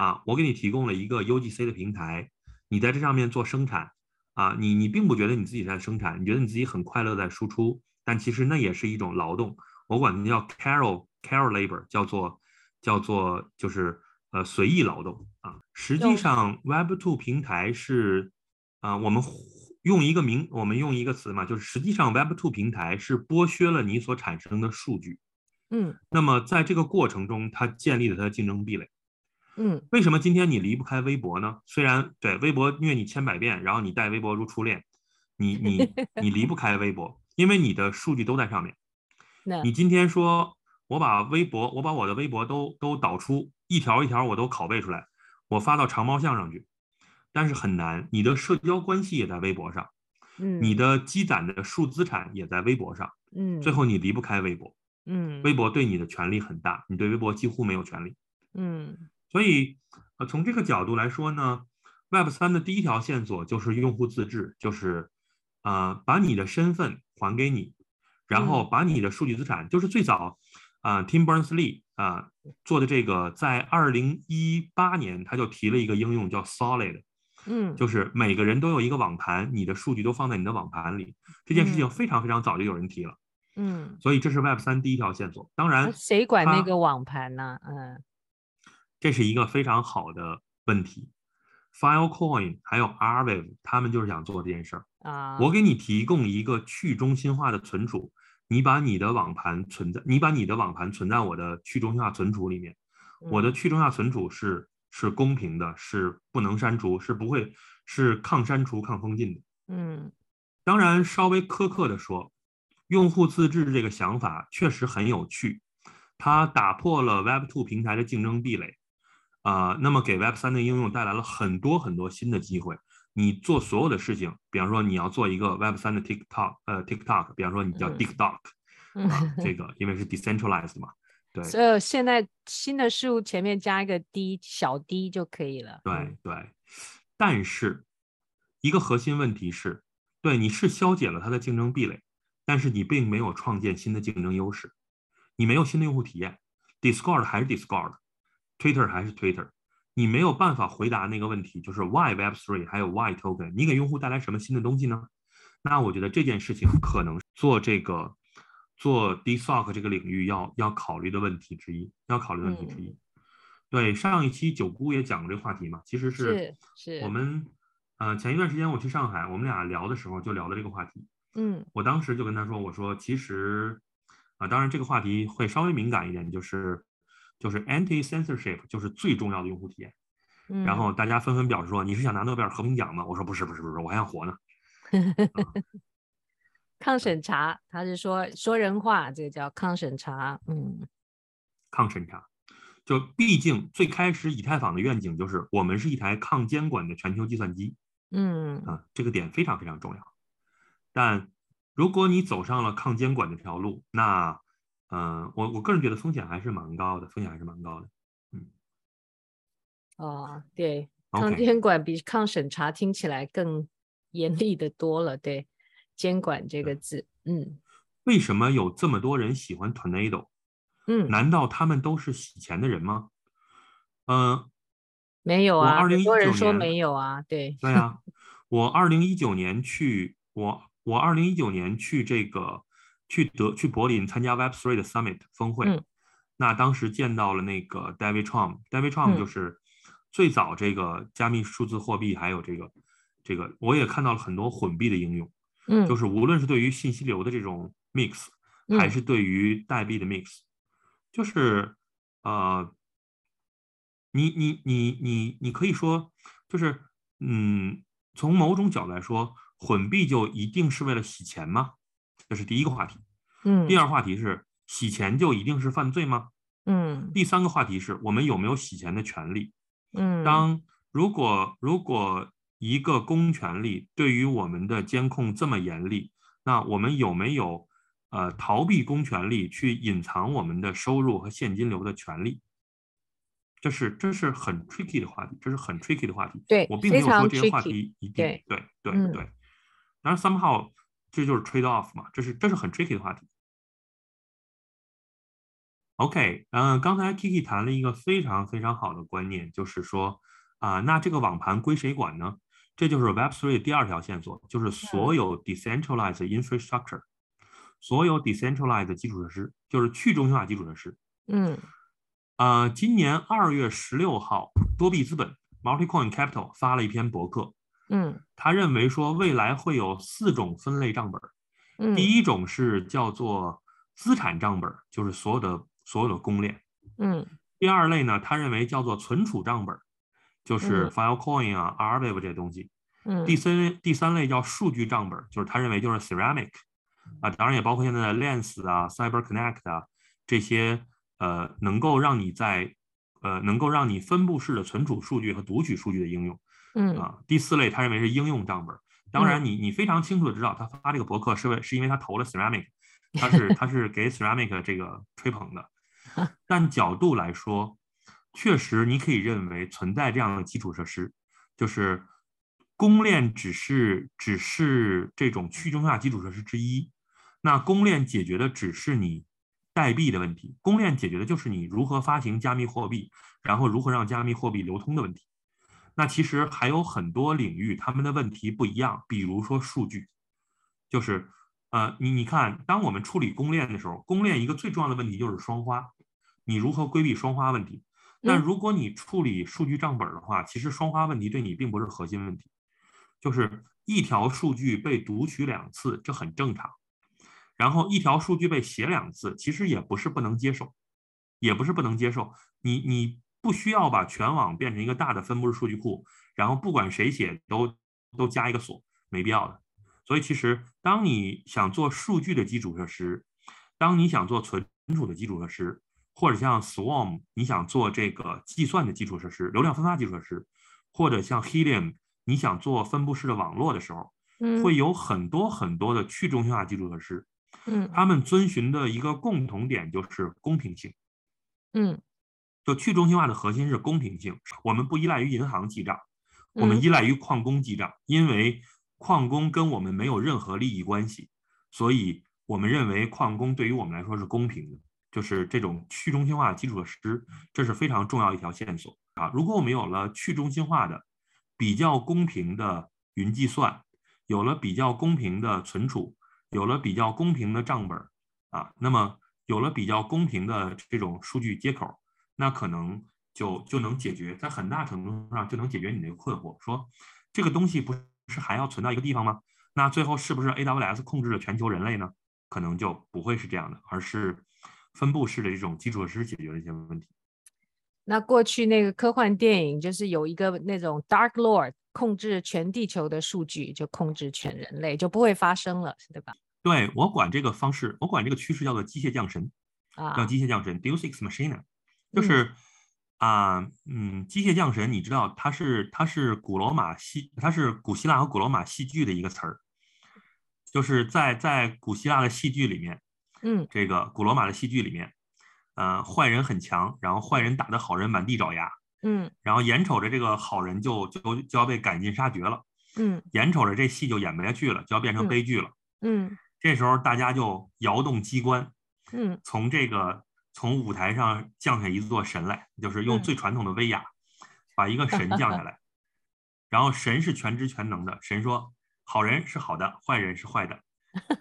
啊，我给你提供了一个 UGC 的平台，你在这上面做生产，啊，你你并不觉得你自己在生产，你觉得你自己很快乐在输出，但其实那也是一种劳动，我管它叫 Carol Carol Labor，叫做叫做就是呃随意劳动啊。实际上 Web2 平台是啊我们。用一个名，我们用一个词嘛，就是实际上 Web2 平台是剥削了你所产生的数据，嗯，那么在这个过程中，它建立了它的竞争壁垒，嗯，为什么今天你离不开微博呢？虽然对微博虐你千百遍，然后你待微博如初恋，你你 你离不开微博，因为你的数据都在上面。你今天说我把微博，我把我的微博都都导出一条一条，我都拷贝出来，我发到长毛象上去。但是很难，你的社交关系也在微博上，嗯，你的积攒的数资产也在微博上，嗯，最后你离不开微博，嗯，微博对你的权利很大，你对微博几乎没有权利，嗯，所以呃，从这个角度来说呢，Web 三的第一条线索就是用户自治，就是呃，把你的身份还给你，然后把你的数据资产，就是最早啊，呃，Tim Berners-Lee 啊做的这个，在二零一八年他就提了一个应用叫 Solid。嗯，就是每个人都有一个网盘，你的数据都放在你的网盘里。这件事情非常非常早就有人提了，嗯，所以这是 Web 三第一条线索。当然，谁管那个网盘呢？嗯，这是一个非常好的问题。Filecoin 还有 Aave 他们就是想做这件事儿啊。我给你提供一个去中心化的存储，你把你的网盘存在，你把你的网盘存在我的去中心化存储里面。我的去中心化存储是。是公平的，是不能删除，是不会，是抗删除、抗封禁的。嗯，当然，稍微苛刻的说，用户自治这个想法确实很有趣，它打破了 Web2 平台的竞争壁垒，啊、呃，那么给 Web 三的应用带来了很多很多新的机会。你做所有的事情，比方说你要做一个 Web 三的 TikTok，呃，TikTok，比方说你叫 TikTok，嗯啊、这个因为是 decentralized 嘛。对，所以现在新的事物前面加一个 d 小 d 就可以了。对对，但是一个核心问题是，对，你是消解了它的竞争壁垒，但是你并没有创建新的竞争优势，你没有新的用户体验，Discord 还是 Discord，Twitter 还是 Twitter，你没有办法回答那个问题，就是 Why Web3 还有 Why Token，你给用户带来什么新的东西呢？那我觉得这件事情可能做这个。做 DeSoc 这个领域要要考虑的问题之一，要考虑的问题之一。对，上一期九姑也讲过这个话题嘛，其实是是我们呃前一段时间我去上海，我们俩聊的时候就聊的这个话题。嗯，我当时就跟他说，我说其实啊，当然这个话题会稍微敏感一点，就是就是 anti censorship 就是最重要的用户体验。嗯，然后大家纷纷表示说，你是想拿诺贝尔和平奖吗？我说不是不是不是，我还想活呢。抗审查，他是说说人话，这个叫抗审查。嗯，抗审查。就毕竟最开始以太坊的愿景就是我们是一台抗监管的全球计算机，嗯啊，这个点非常非常重要。但如果你走上了抗监管这条路，那，嗯、呃，我我个人觉得风险还是蛮高的，风险还是蛮高的。嗯，哦，对抗监管比抗审查听起来更严厉的多了。对，监管这个字，嗯，为什么有这么多人喜欢 Tornado？嗯，难道他们都是洗钱的人吗？嗯、呃，没有啊，很多人说年没有啊，对，对啊，我二零一九年去，我我二零一九年去这个去德去柏林参加 Web3 的 Summit 峰会，嗯、那当时见到了那个 David Chaum，David Chaum 就是最早这个加密数字货币，还有这个这个，我也看到了很多混币的应用，嗯，就是无论是对于信息流的这种 mix，还是对于代币的 mix。就是，呃，你你你你你可以说，就是，嗯，从某种角度来说，混币就一定是为了洗钱吗？这是第一个话题。嗯。第二话题是洗钱就一定是犯罪吗？嗯。第三个话题是我们有没有洗钱的权利？嗯。当如果如果一个公权力对于我们的监控这么严厉，那我们有没有？呃，逃避公权力去隐藏我们的收入和现金流的权利，这是这是很 tricky 的话题，这是很 tricky 的话题。对，我并没有说这些话题一定对对对。嗯、当然，somehow 这就是 trade off 嘛，这是这是很 tricky 的话题。OK，嗯、呃，刚才 Kiki 谈了一个非常非常好的观念，就是说啊、呃，那这个网盘归谁管呢？这就是 Web3 第二条线索，就是所有 decentralized infrastructure、嗯。所有 decentralized 基础设施就是去中心化基础设施。嗯，呃，今年二月十六号，多币资本 Multicoin Capital 发了一篇博客。嗯，他认为说未来会有四种分类账本。嗯，第一种是叫做资产账本，就是所有的所有的公链。嗯，第二类呢，他认为叫做存储账本，就是 Filecoin 啊、Arweave 这些东西。嗯，第三第三类叫数据账本，就是他认为就是 Ceramic。啊，当然也包括现在的 Lens 啊、CyberConnect 啊这些，呃，能够让你在，呃，能够让你分布式的存储数据和读取数据的应用。嗯啊，第四类他认为是应用账本。当然你，你你非常清楚的知道，他发这个博客是为是因为他投了 Ceramic，他是他是给 Ceramic 这个吹捧的。但角度来说，确实你可以认为存在这样的基础设施，就是公链只是只是这种去中心化基础设施之一。那公链解决的只是你代币的问题，公链解决的就是你如何发行加密货币，然后如何让加密货币流通的问题。那其实还有很多领域，他们的问题不一样。比如说数据，就是呃，你你看，当我们处理公链的时候，公链一个最重要的问题就是双花，你如何规避双花问题？但如果你处理数据账本的话，其实双花问题对你并不是核心问题，就是一条数据被读取两次，这很正常。然后一条数据被写两次，其实也不是不能接受，也不是不能接受。你你不需要把全网变成一个大的分布式数据库，然后不管谁写都都加一个锁，没必要的。所以其实当你想做数据的基础设施，当你想做存储的基础设施，或者像 Swarm 你想做这个计算的基础设施、流量分发基础设施，或者像 Helium 你想做分布式的网络的时候，会有很多很多的去中心化基础设施。嗯，他们遵循的一个共同点就是公平性。嗯，就去中心化的核心是公平性。我们不依赖于银行记账，我们依赖于矿工记账，因为矿工跟我们没有任何利益关系，所以我们认为矿工对于我们来说是公平的。就是这种去中心化的基础设施，这是非常重要一条线索啊！如果我们有了去中心化的、比较公平的云计算，有了比较公平的存储。有了比较公平的账本啊，那么有了比较公平的这种数据接口，那可能就就能解决，在很大程度上就能解决你那个困惑。说这个东西不是还要存到一个地方吗？那最后是不是 AWS 控制了全球人类呢？可能就不会是这样的，而是分布式的这种基础设施解决了一些问题。那过去那个科幻电影就是有一个那种 Dark Lord 控制全地球的数据，就控制全人类，就不会发生了，对吧？对，我管这个方式，我管这个趋势叫做机械降神啊，叫机械降神 Deus Ex Machina，就是啊，嗯，嗯，机械降神，你知道它是它是古罗马戏，它是古希腊和古罗马戏剧的一个词儿，就是在在古希腊的戏剧里面，嗯，这个古罗马的戏剧里面。呃，坏人很强，然后坏人打的好人满地找牙，嗯，然后眼瞅着这个好人就就就要被赶尽杀绝了，嗯，眼瞅着这戏就演不下去了，就要变成悲剧了，嗯，这时候大家就摇动机关，嗯，从这个从舞台上降下一座神来，就是用最传统的威亚，把一个神降下来，然后神是全知全能的，神说好人是好的，坏人是坏的，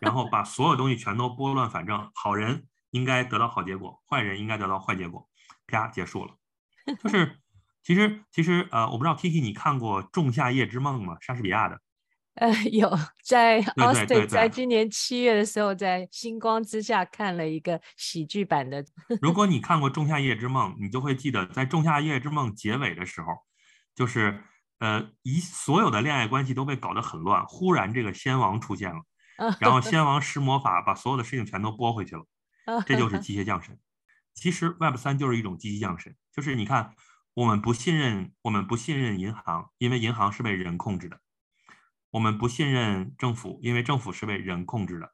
然后把所有东西全都拨乱反正，好人。应该得到好结果，坏人应该得到坏结果，啪，结束了。就是，其实其实呃，我不知道 Kiki 你看过《仲夏夜之梦》吗？莎士比亚的。呃，有在 Austin 在今年七月的时候，在星光之下看了一个喜剧版的。如果你看过《仲夏夜之梦》，你就会记得，在《仲夏夜之梦》结尾的时候，就是呃，一所有的恋爱关系都被搞得很乱，忽然这个仙王出现了，然后仙王施魔法，把所有的事情全都拨回去了。这就是机械降神。其实 Web 三就是一种机器降神，就是你看，我们不信任，我们不信任银行，因为银行是被人控制的；我们不信任政府，因为政府是被人控制的。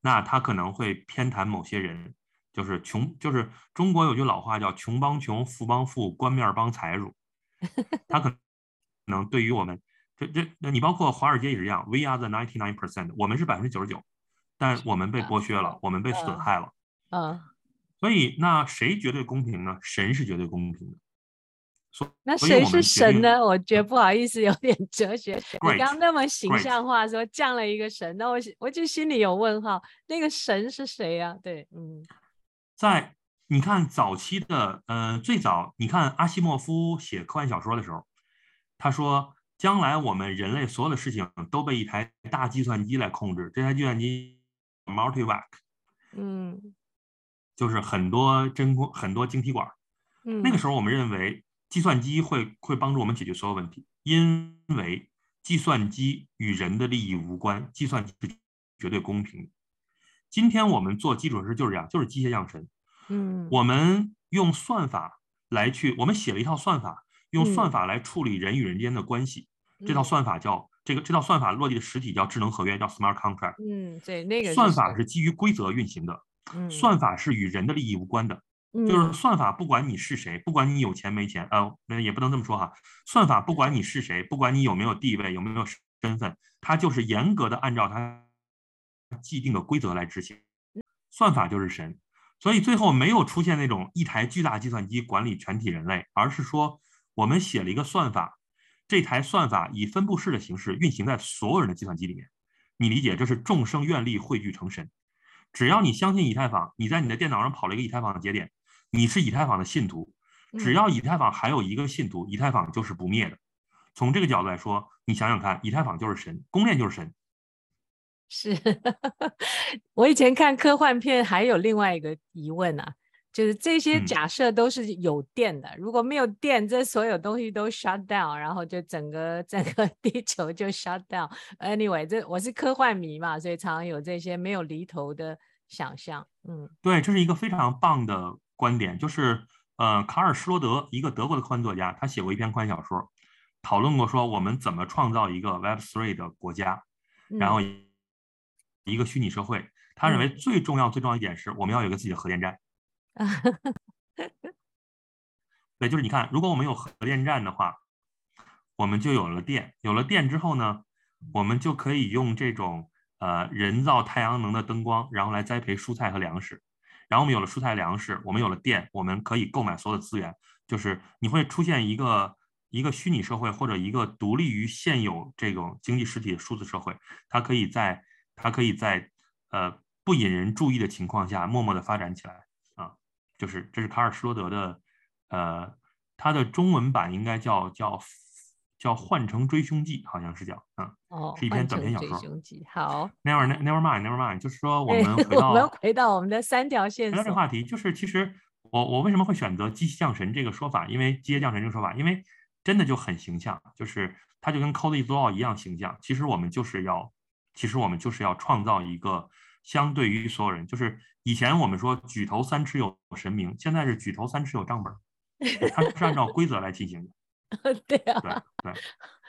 那他可能会偏袒某些人，就是穷，就是中国有句老话叫“穷帮穷，富帮富，官面帮财主 ”。他可能对于我们，这这，那你包括华尔街也是一样，We are the ninety nine percent，我们是百分之九十九，但我们被剥削了，我们被损害了。嗯，所以那谁绝对公平呢？神是绝对公平的。所那谁是神呢？我觉得不好意思，有点哲学。你刚刚那么形象化说降了一个神，那我我就心里有问号。那个神是谁呀？对，嗯，在你看早期的，呃，最早你看阿西莫夫写科幻小说的时候，他说将来我们人类所有的事情都被一台大计算机来控制，这台计算机 multi-vac，嗯。就是很多真空，很多晶体管，嗯，那个时候我们认为计算机会会帮助我们解决所有问题，因为计算机与人的利益无关，计算机是绝对公平。今天我们做基础设施就是这样，就是机械降神，嗯，我们用算法来去，我们写了一套算法，用算法来处理人与人间的关系，嗯，这套算法叫这个这套算法落地的实体叫智能合约，叫 smart contract，嗯，对，那个算法是基于规则运行的。算法是与人的利益无关的，就是算法不管你是谁，不管你有钱没钱，呃，那也不能这么说哈。算法不管你是谁，不管你有没有地位，有没有身份，它就是严格的按照它既定的规则来执行。算法就是神，所以最后没有出现那种一台巨大计算机管理全体人类，而是说我们写了一个算法，这台算法以分布式的形式运行在所有人的计算机里面。你理解，这是众生愿力汇聚成神。只要你相信以太坊，你在你的电脑上跑了一个以太坊的节点，你是以太坊的信徒。只要以太坊还有一个信徒，以太坊就是不灭的。从这个角度来说，你想想看，以太坊就是神，公链就是神。是 我以前看科幻片，还有另外一个疑问啊。就是这些假设都是有电的，嗯，如果没有电，这所有东西都 shut down，然后就整个 整个地球就 shut down。Anyway，这我是科幻迷嘛，所以常常有这些没有厘头的想象。嗯，对，这是一个非常棒的观点，就是呃，卡尔施罗德，一个德国的科幻作家，他写过一篇科幻小说，讨论过说我们怎么创造一个 Web Three 的国家，然后一个虚拟社会。他认为最重要最重要一点是我们要有一个自己的核电站。对，就是你看，如果我们有核电站的话，我们就有了电。有了电之后呢，我们就可以用这种呃人造太阳能的灯光，然后来栽培蔬菜和粮食。然后我们有了蔬菜粮食，我们有了电，我们可以购买所有的资源。就是你会出现一个一个虚拟社会，或者一个独立于现有这种经济实体的数字社会，它可以在它可以在呃不引人注意的情况下，默默的发展起来啊。就是这是卡尔施罗德的，呃它的中文版应该叫叫叫《幻城追凶记》，好像是叫嗯，哦，是一篇短篇小说。追凶记好，Never Never Mind Never Mind，就是说 我们回到我们回到我们的三条线。回到这个话题，就是其实我我为什么会选择机械降神这个说法？因为机械降神这个说法，因为真的就很形象，就是它就跟 Code is Law 一样形象。其实我们就是要，其实我们就是要创造一个相对于所有人，就是以前我们说举头三尺有神明，现在是举头三尺有账本。它是按照规则来进行的。对啊，对对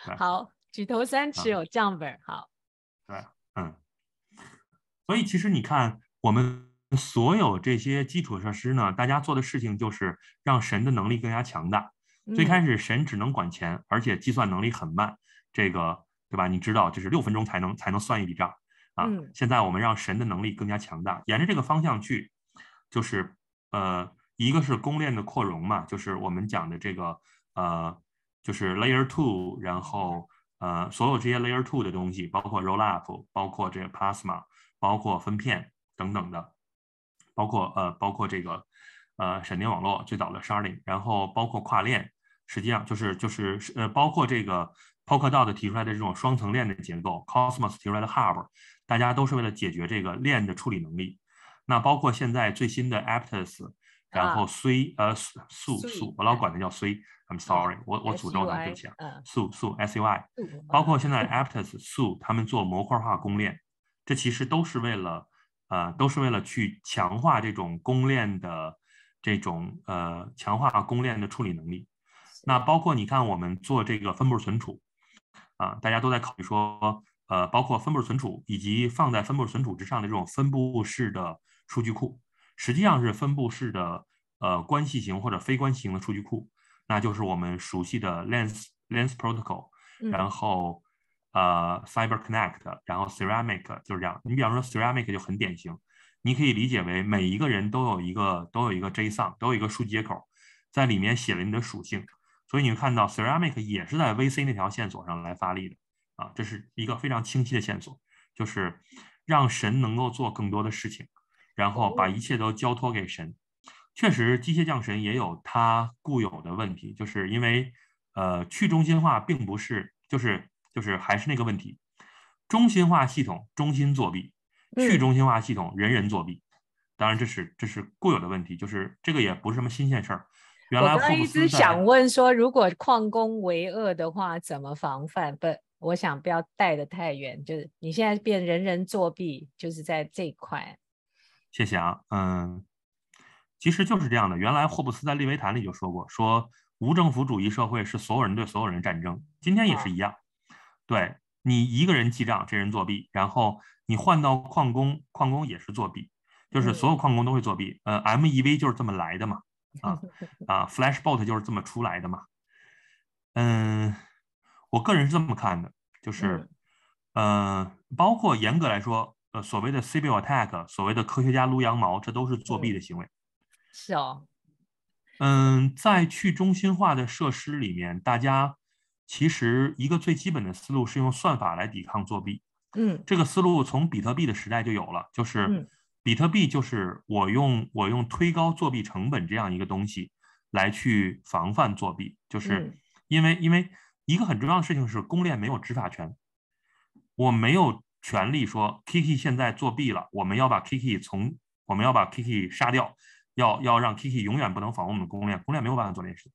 对。好，举头三尺有账本。嗯、好，对，嗯。所以其实你看，我们所有这些基础设施呢，大家做的事情就是让神的能力更加强大。最开始神只能管钱，而且计算能力很慢，这个对吧？你知道，就是六分钟才能才能算一笔账啊。现在我们让神的能力更加强大，沿着这个方向去，就是呃。一个是公链的扩容嘛，就是我们讲的这个呃，就是 Layer Two，然后呃，所有这些 Layer Two 的东西，包括 Rollup，包括这个 Plasma，包括分片等等的，包括呃，包括这个呃闪电网络最早的 Sharding，然后包括跨链，实际上就是就是呃，包括这个 Polkadot 提出来的这种双层链的结构，Cosmos 提出来的 Hub，大家都是为了解决这个链的处理能力。那包括现在最新的 Aptos。然后 Sui 呃素素，我老管它叫 Sui，I'm sorry，我我诅咒它，对不起啊，素素 S U I，包括现在 Aptus 素，他们做模块化公链，这其实都是为了呃都是为了去强化这种公链的这种呃强化公链的处理能力。那包括你看我们做这个分布式存储啊，大家都在考虑说呃包括分布式存储以及放在分布式存储之上的这种分布式的数据库。实际上是分布式的呃关系型或者非关系型的数据库，那就是我们熟悉的 Lens Lens Protocol，然后呃 Cyber Connect，然后 Ceramic 就是这样。你比方说 Ceramic 就很典型，你可以理解为每一个人都有一个都有一个 JSON，都有一个数据接口，在里面写了你的属性，所以你会看到 Ceramic 也是在 VC 那条线索上来发力的啊，这是一个非常清晰的线索，就是让神能够做更多的事情。然后把一切都交托给神，确实，机械降神也有它固有的问题，就是因为，呃，去中心化并不是，就是就是还是那个问题，中心化系统中心作弊，去中心化系统人人作弊，当然这是这是固有的问题，就是这个也不是什么新鲜事儿。原来我刚一直想问说，如果矿工为恶的话，怎么防范？不，我想不要带得太远，就是你现在变人人作弊，就是在这一块。谢谢啊，嗯，其实就是这样的。原来霍布斯在利维坦里就说过，说无政府主义社会是所有人对所有人战争。今天也是一样，对你一个人记账，这人作弊，然后你换到矿工，矿工也是作弊，就是所有矿工都会作弊。呃，MEV 就是这么来的嘛，啊啊，Flashbot 就是这么出来的嘛。嗯，我个人是这么看的，就是，呃，包括严格来说。呃，所谓的 Sybil attack，所谓的科学家撸羊毛，这都是作弊的行为。是哦，嗯，在去中心化的设施里面，大家其实一个最基本的思路是用算法来抵抗作弊。嗯，这个思路从比特币的时代就有了，就是比特币就是我用我用推高作弊成本这样一个东西来去防范作弊，就是因为因为一个很重要的事情是公链没有执法权，我没有。权力说，Kiki 现在作弊了，我们要把 Kiki 从，我们要把 Kiki 杀掉，要要让 Kiki 永远不能访问我们的公链，公链没有办法做这件事，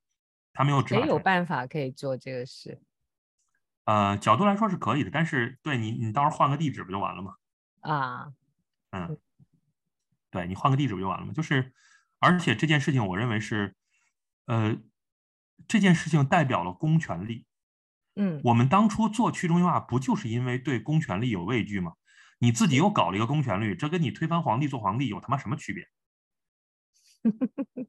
他没有执法权。谁有办法可以做这个事？呃，角度来说是可以的，但是对你，你到时候换个地址不就完了吗？啊，嗯，对你换个地址不就完了吗？就是，而且这件事情，我认为是，呃，这件事情代表了公权力。嗯，我们当初做去中心化，不就是因为对公权力有畏惧吗？你自己又搞了一个公权力，这跟你推翻皇帝做皇帝有他妈什么区别？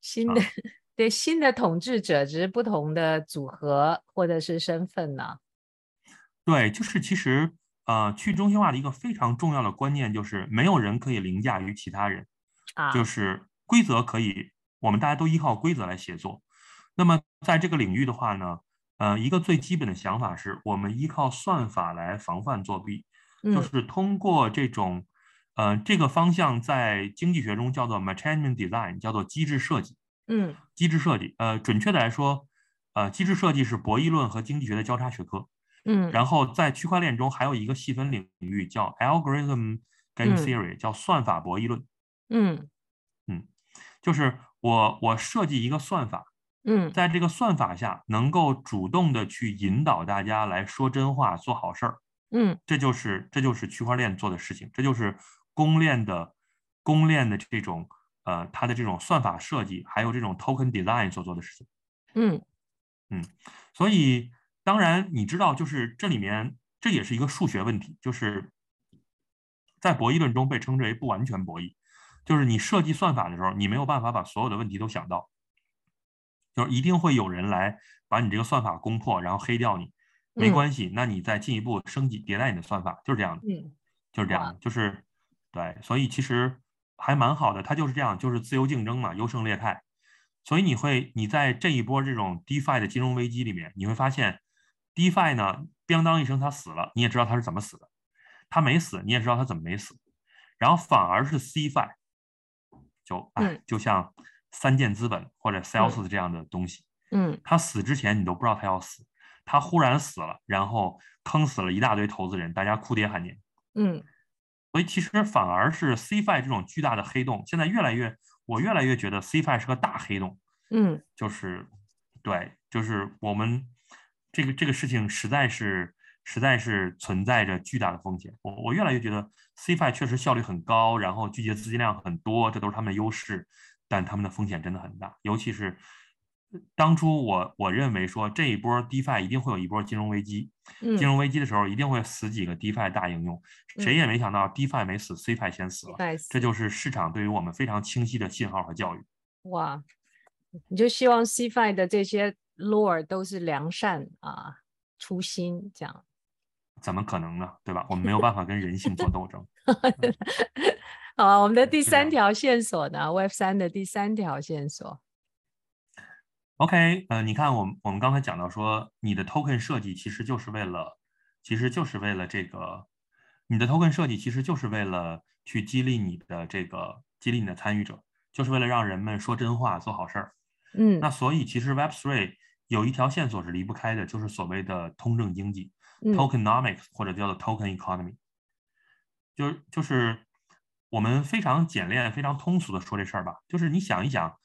新的、啊、对新的统治者只是不同的组合或者是身份呢？对，就是其实呃，去中心化的一个非常重要的观念就是没有人可以凌驾于其他人啊，就是规则可以，我们大家都依靠规则来协作。那么在这个领域的话呢？呃，一个最基本的想法是我们依靠算法来防范作弊，就是通过这种，呃，这个方向在经济学中叫做 Matrix Design，叫做机制设计。嗯，机制设计，呃，准确的来说，呃，机制设计是博弈论和经济学的交叉学科。嗯，然后在区块链中还有一个细分领域叫 algorithm game theory，叫算法博弈论。嗯嗯，就是我我设计一个算法，嗯，在这个算法下能够主动的去引导大家来说真话、做好事儿。嗯，这就是这就是区块链做的事情，这就是公链的公链的这种呃它的这种算法设计，还有这种 token design 所做的事情。嗯嗯，所以。当然，你知道，就是这里面这也是一个数学问题，就是在博弈论中被称之为不完全博弈，就是你设计算法的时候，你没有办法把所有的问题都想到，就是一定会有人来把你这个算法攻破，然后黑掉你，没关系，那你再进一步升级迭代你的算法，就是这样的，嗯，就是这样的，就是对，所以其实还蛮好的，它就是这样，就是自由竞争嘛，优胜劣汰，所以你会你在这一波这种 DeFi 的金融危机里面，你会发现。DeFi 呢，咣当一声，它死了，你也知道它是怎么死的；它没死，你也知道它怎么没死。然后反而是 CeFi，就哎，就像三箭资本或者 Celsius 这样的东西，嗯，他死之前你都不知道他要死，他忽然死了，然后坑死了一大堆投资人，大家哭爹喊娘，嗯，所以其实反而是 CeFi 这种巨大的黑洞，现在越来越，我越来越觉得 CeFi 是个大黑洞，嗯，就是对，就是我们。这个这个事情实在是实在是存在着巨大的风险。我我越来越觉得 CeFi 确实效率很高，然后聚集资金量很多，这都是他们的优势，但他们的风险真的很大。尤其是当初我我认为说这一波 DeFi 一定会有一波金融危机，金融危机的时候一定会死几个 DeFi 大应用，谁也没想到 DeFi 没死，CeFi 先死了。这就是市场对于我们非常清晰的信号和教育。哇，你就希望 CeFi 的这些。Lord 都是良善啊，初心这样，怎么可能呢？对吧？我们没有 办法跟人性做斗争。好啊，我们的第三条线索呢？Web 三的第三条线索。OK，呃，你看，我们我们刚才讲到说，你的 Token 设计其实就是为了，其实就是为了这个，你的 Token 设计其实就是为了去激励你的这个，激励你的参与者，就是为了让人们说真话，做好事儿。嗯，那所以其实 Web Three。有一条线索是离不开的，就是所谓的通证经济、嗯、（tokenomics） 或者叫做 token economy。就就是我们非常简练、非常通俗的说这事儿吧，就是你想一想，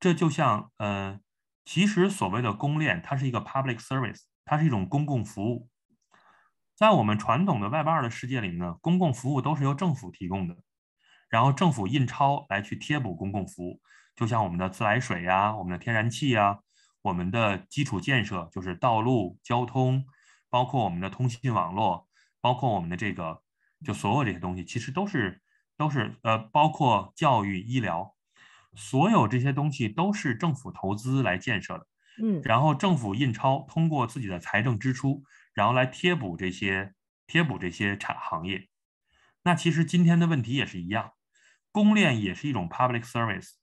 这就像呃，其实所谓的公链，它是一个 public service，它是一种公共服务。在我们传统的 Web 二的世界里呢，公共服务都是由政府提供的，然后政府印钞来去贴补公共服务，就像我们的自来水呀、我们的天然气呀、我们的基础建设就是道路、交通，包括我们的通信网络，包括我们的这个，就所有这些东西，其实都是都是呃，包括教育、医疗，所有这些东西都是政府投资来建设的。嗯，然后政府印钞，通过自己的财政支出，然后来贴补这些贴补这些产行业。那其实今天的问题也是一样，公链也是一种 public service。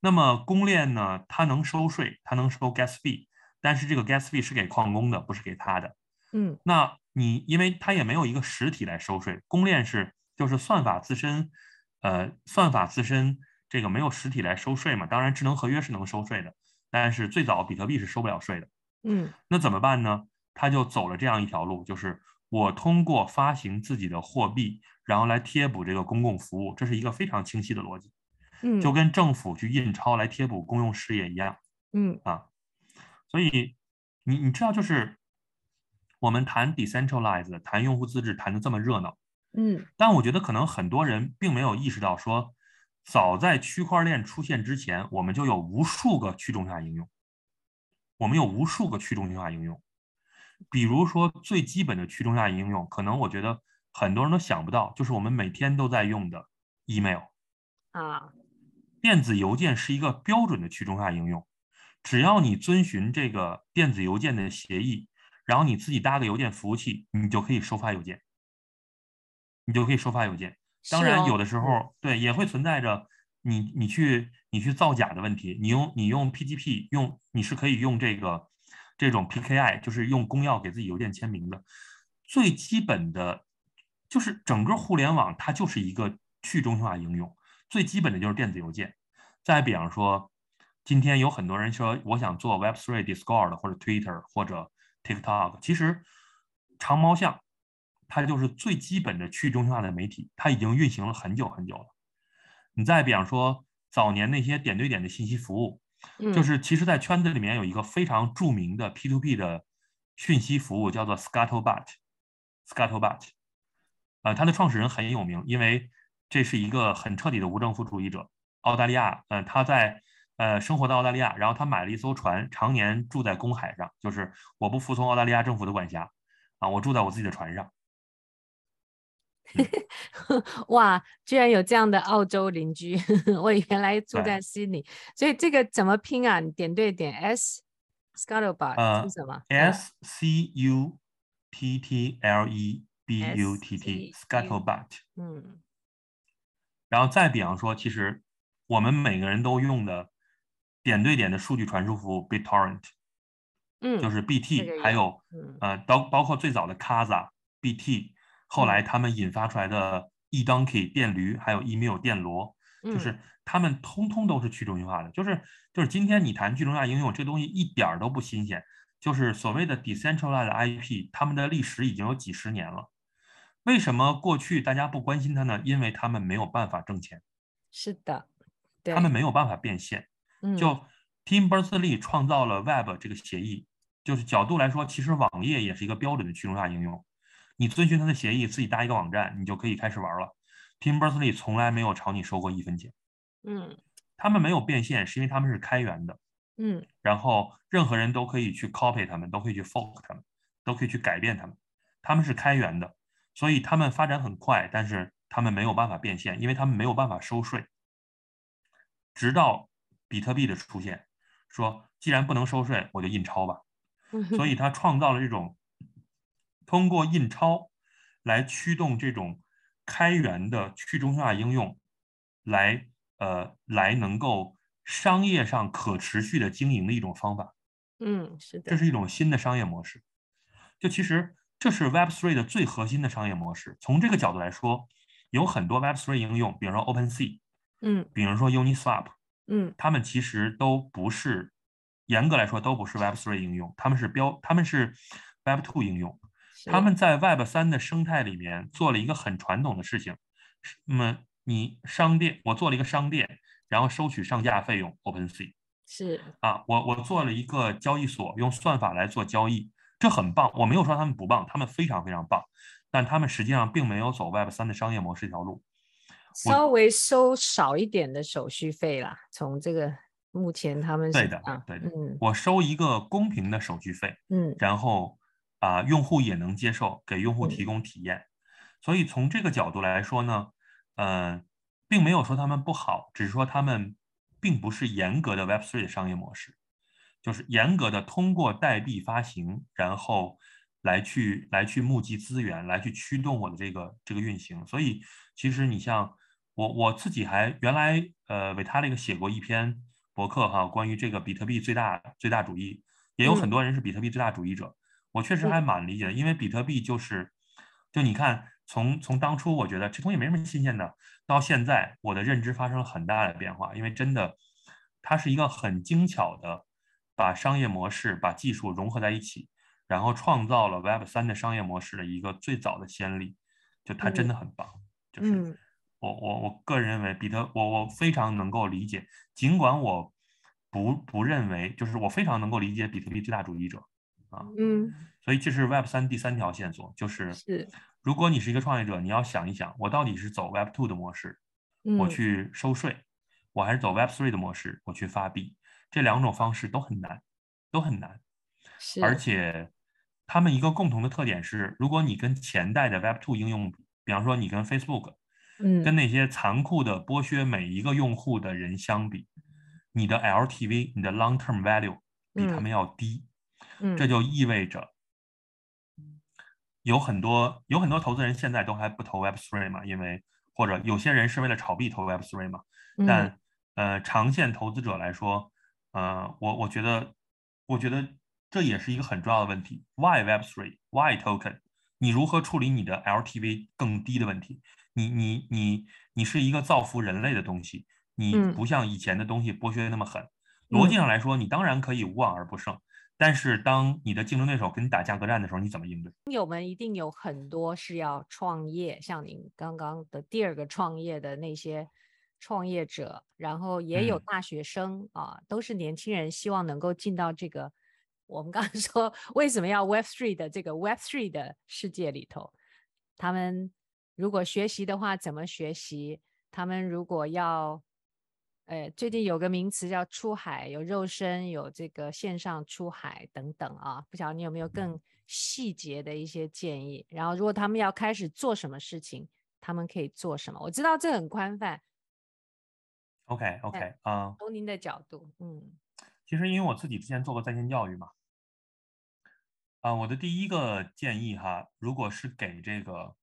那么公链呢？它能收税，它能收 gas fee，但是这个 gas fee 是给矿工的，不是给他的。嗯，那你因为它也没有一个实体来收税，公链是就是算法自身，呃，算法自身这个没有实体来收税嘛。当然，智能合约是能收税的，但是最早比特币是收不了税的。嗯，那怎么办呢？他就走了这样一条路，就是我通过发行自己的货币，然后来贴补这个公共服务，这是一个非常清晰的逻辑。嗯，就跟政府去印钞来贴补公用事业一样，嗯啊，所以你你知道，就是我们谈 decentralized，谈用户自治，谈的这么热闹，嗯，但我觉得可能很多人并没有意识到，说早在区块链出现之前，我们就有无数个去中心化应用，我们有无数个去中心化应用，比如说最基本的去中心化应用，可能我觉得很多人都想不到，就是我们每天都在用的 email 啊。电子邮件是一个标准的去中心化应用，只要你遵循这个电子邮件的协议，然后你自己搭个邮件服务器，你就可以收发邮件，你就可以收发邮件。当然，有的时候对也会存在着你你去你去造假的问题。你用你用 PGP 用你是可以用这个这种 PKI，就是用公钥给自己邮件签名的。最基本的，就是整个互联网它就是一个去中心化应用。最基本的就是电子邮件，再比方说，今天有很多人说我想做 Web3 Discord 或者 Twitter 或者 TikTok，其实长毛象它就是最基本的去中心化的媒体，它已经运行了很久很久了。你再比方说早年那些点对点的信息服务，就是其实，在圈子里面有一个非常著名的 P2P 的讯息服务叫做 Scuttlebutt，Scuttlebutt，呃，它的创始人很有名，因为这是一个很彻底的无政府主义者，澳大利亚，嗯、呃，他在。呃，生活在澳大利亚，然后他买了一艘船，常年住在公海上，就是我不服从澳大利亚政府的管辖，啊，我住在我自己的船上。嗯、哇，居然有这样的澳洲邻居！我原来住在悉尼，所以这个怎么拼啊？你点对点 S Scuttlebutt 是什么？S C U T T L E B U T T Scuttlebutt。嗯。然后再比方说，其实我们每个人都用的。点对点的数据传输服务 BitTorrent，嗯，就是 BT，还有，嗯、呃，包包括最早的 Kazaa、BT，后来他们引发出来的 eDonkey 电驴，还有 Email 电骡，就是他们通通都是去中心化的。就是就是今天你谈去中心化应用，这东西一点儿都不新鲜。就是所谓的 decentralized IP，他们的历史已经有几十年了。为什么过去大家不关心它呢？因为他们没有办法挣钱。是的，他们没有办法变现。就 Tim Berners-Lee 创造了 Web 这个协议，就是角度来说，其实网页也是一个标准的去中心化应用。你遵循他的协议，自己搭一个网站，你就可以开始玩了。Tim Berners-Lee 从来没有朝你收过一分钱。嗯，他们没有变现，是因为他们是开源的。嗯，然后任何人都可以去 copy 他们，都可以去 fork 他们，都可以去改变他们。他们是开源的，所以他们发展很快，但是他们没有办法变现，因为他们没有办法收税，直到。比特币的出现，说既然不能收税，我就印钞吧。所以 他创造了这种通过印钞来驱动这种开源的去中心化应用，来呃来能够商业上可持续的经营的一种方法。嗯，是的，这是一种新的商业模式。就其实这是 Web3 的最核心的商业模式。从这个角度来说，有很多 Web3 应用，比如说 OpenSea，嗯，比如说 Uniswap。嗯，他们其实都不是，严格来说都不是 Web 3应用，他们是标，他们是 Web 2应用。他们在 Web 三的生态里面做了一个很传统的事情。那么你商店，我做了一个商店，然后收取上架费用，OpenSea。是啊，我我做了一个交易所，用算法来做交易，这很棒。我没有说他们不棒，他们非常非常棒，但他们实际上并没有走 Web 三的商业模式这条路。稍微收少一点的手续费啦，从这个目前他们是对的，对的，嗯，我收一个公平的手续费，嗯，然后啊、呃，用户也能接受，给用户提供体验，嗯、所以从这个角度来说呢，嗯、呃，并没有说他们不好，只是说他们并不是严格的 Web3 的商业模式，就是严格的通过代币发行，然后来去来去募集资源，来去驱动我的这个这个运行，所以其实你像。我我自己还原来呃，Vitalik 写过一篇博客哈，关于这个比特币最大最大主义，也有很多人是比特币最大主义者。嗯、我确实还蛮理解的，因为比特币就是，就你看从从当初我觉得这东西没什么新鲜的，到现在我的认知发生了很大的变化，因为真的它是一个很精巧的把商业模式把技术融合在一起，然后创造了 Web 三的商业模式的一个最早的先例，就它真的很棒，嗯、就是。嗯我我我个人认为，比特我我非常能够理解，尽管我不不认为，就是我非常能够理解比特币最大主义者啊，嗯，所以这是 Web 三第三条线索，就是是，如果你是一个创业者，你要想一想，我到底是走 Web two 的模式，我去收税，我还是走 Web three 的模式，我去发币，这两种方式都很难，都很难，是。而且他们一个共同的特点是，如果你跟前代的 Web two 应用，比方说你跟 Facebook。跟那些残酷的剥削每一个用户的人相比，你的 LTV、你的 long term value 比他们要低，嗯，这就意味着有很多有很多投资人现在都还不投 Web three 嘛，因为或者有些人是为了炒币投 Web three 嘛，但呃长线投资者来说，呃我我觉得我觉得这也是一个很重要的问题，Why Web three？Why token？你如何处理你的 LTV 更低的问题？你你你你是一个造福人类的东西，你不像以前的东西剥削那么狠，逻辑上来说，你当然可以无往而不胜。但是，当你的竞争对手跟你打价格战的时候，你怎么应对？听友们一定有很多是要创业，像您刚刚的第二个创业的那些创业者，然后也有大学生、嗯、啊，都是年轻人，希望能够进到这个我们刚刚 说为什么要 Web Three 的这个 Web Three 的世界里头。他们如果学习的话，怎么学习？他们如果要。呃，最近有个名词叫出海，有肉身，有这个线上出海等等啊，不晓得你有没有更细节的一些建议？然后，如果他们要开始做什么事情，他们可以做什么？我知道这很宽泛。OK OK 啊，从您的角度，嗯，其实因为我自己之前做过在线教育嘛，啊、呃，我的第一个建议哈，如果是给这个，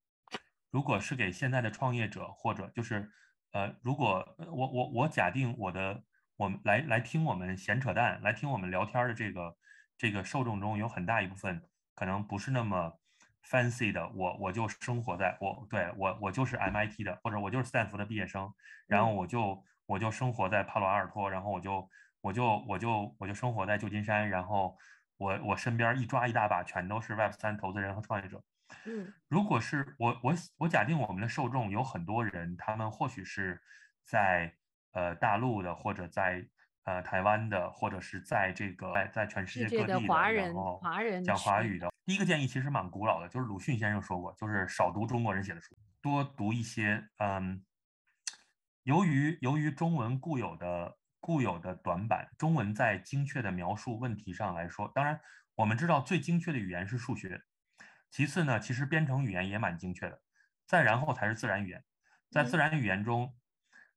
如果是给现在的创业者或者就是。呃，如果我我我假定我的我们来来听我们闲扯淡，来听我们聊天的这个这个受众中有很大一部分可能不是那么 fancy 的，我我就生活在我对我我就是 MIT 的，或者我就是斯坦福的毕业生，然后我就我就生活在帕罗阿尔托，然后我就我就我就我就生活在旧金山，然后我我身边一抓一大把全都是 Web 三投资人和创业者。嗯，如果是我我我假定我们的受众有很多人，他们或许是在呃大陆的，或者在呃台湾的，或者是在这个在在全世界各地的，的华人然后华人讲华语的。第一个建议其实蛮古老的，就是鲁迅先生说过，就是少读中国人写的书，多读一些。嗯，由于由于中文固有的固有的短板，中文在精确的描述问题上来说，当然我们知道最精确的语言是数学。其次呢，其实编程语言也蛮精确的，再然后才是自然语言。在自然语言中，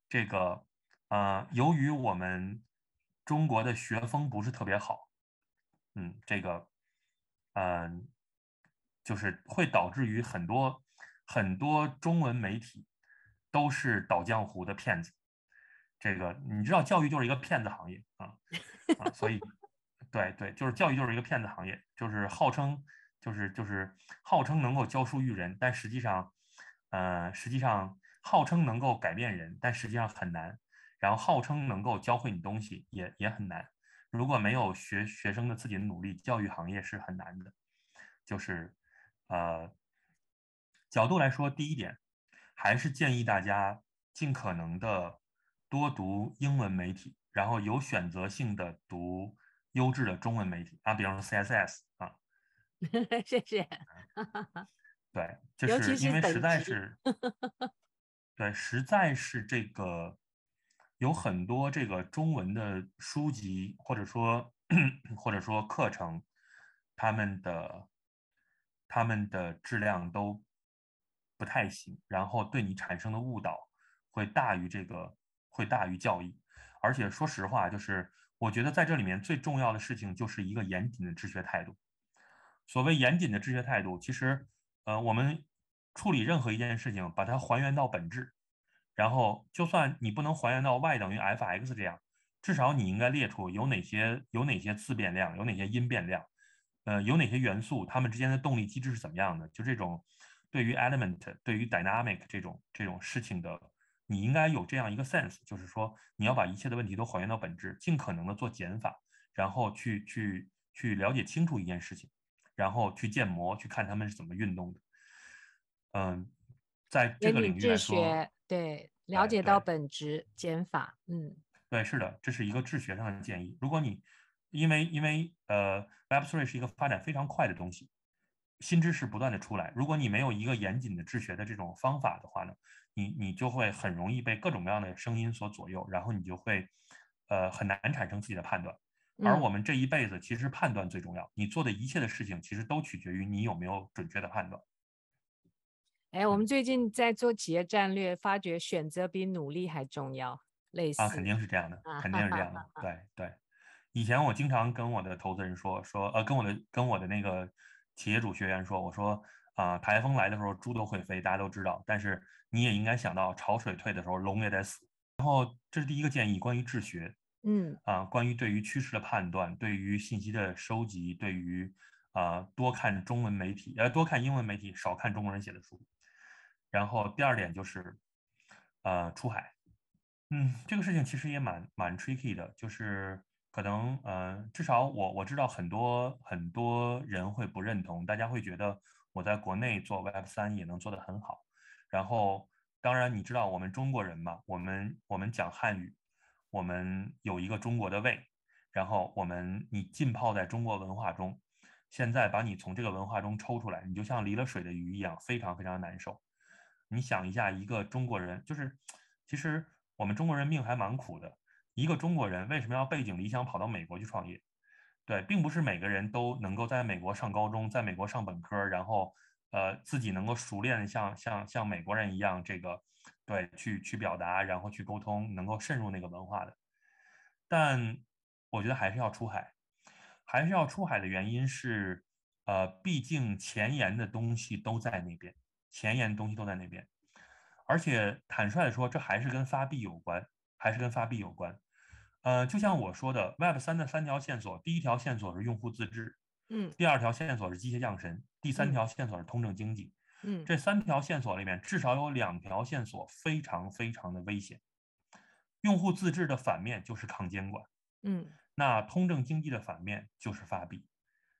这个呃，由于我们中国的学风不是特别好，嗯，这个嗯、呃，就是会导致于很多很多中文媒体都是倒江湖的骗子。这个你知道，教育就是一个骗子行业啊啊，所以 对对，就是教育就是一个骗子行业，就是号称。就是就是号称能够教书育人，但实际上，呃，实际上号称能够改变人，但实际上很难。然后号称能够教会你东西，也也很难。如果没有学学生的自己的努力，教育行业是很难的。就是，呃，角度来说，第一点，还是建议大家尽可能的多读英文媒体，然后有选择性的读优质的中文媒体啊，比方说 CSS。谢谢。对，就是因为实在是，对，实在是这个有很多这个中文的书籍，或者说或者说课程，他们的他们的质量都不太行，然后对你产生的误导会大于这个会大于教义，而且说实话，就是我觉得在这里面最重要的事情就是一个严谨的治学态度。所谓严谨的治学态度，其实，呃，我们处理任何一件事情，把它还原到本质，然后就算你不能还原到 y 等于 f(x) 这样，至少你应该列出有哪些有哪些自变量，有哪些因变量，呃，有哪些元素，它们之间的动力机制是怎么样的？就这种对于 element、对于 dynamic 这种这种事情的，你应该有这样一个 sense，就是说你要把一切的问题都还原到本质，尽可能的做减法，然后去去去了解清楚一件事情。然后去建模，去看他们是怎么运动的。嗯，在这个领域来说，对，了解到本质减法，嗯，对，是的，这是一个治学上的建议。如果你因为因为呃，Web Three 是一个发展非常快的东西，新知识不断的出来，如果你没有一个严谨的治学的这种方法的话呢，你你就会很容易被各种各样的声音所左右，然后你就会呃很难产生自己的判断。而我们这一辈子，其实判断最重要。你做的一切的事情，其实都取决于你有没有准确的判断。哎，我们最近在做企业战略，发觉选择比努力还重要。类似啊，肯定是这样的，肯定是这样的。对对，以前我经常跟我的投资人说说，呃，跟我的跟我的那个企业主学员说，我说啊，台风来的时候猪都会飞，大家都知道。但是你也应该想到，潮水退的时候龙也得死。然后这是第一个建议，关于治学。嗯啊，关于对于趋势的判断，对于信息的收集，对于啊多看中文媒体，呃多看英文媒体，少看中国人写的书。然后第二点就是，呃出海，嗯，这个事情其实也蛮蛮 tricky 的，就是可能呃，至少我我知道很多很多人会不认同，大家会觉得我在国内做 Web 三也能做得很好。然后，当然你知道我们中国人嘛，我们我们讲汉语，我们有一个中国的胃，然后我们你浸泡在中国文化中，现在把你从这个文化中抽出来，你就像离了水的鱼一样，非常非常难受。你想一下，一个中国人就是，其实我们中国人命还蛮苦的。一个中国人为什么要背井离乡跑到美国去创业？对，并不是每个人都能够在美国上高中，在美国上本科，然后呃自己能够熟练像像像美国人一样这个对去去表达，然后去沟通，能够渗入那个文化的。但我觉得还是要出海，还是要出海的原因是，呃，毕竟前沿的东西都在那边，前沿的东西都在那边，而且坦率的说，这还是跟发币有关，还是跟发币有关。呃，就像我说的，Web 三的三条线索，第一条线索是用户自治，嗯，第二条线索是机械降神，第三条线索是通证经济，嗯，这三条线索里面至少有两条线索非常非常的危险。用户自治的反面就是抗监管，嗯，那通证经济的反面就是发币，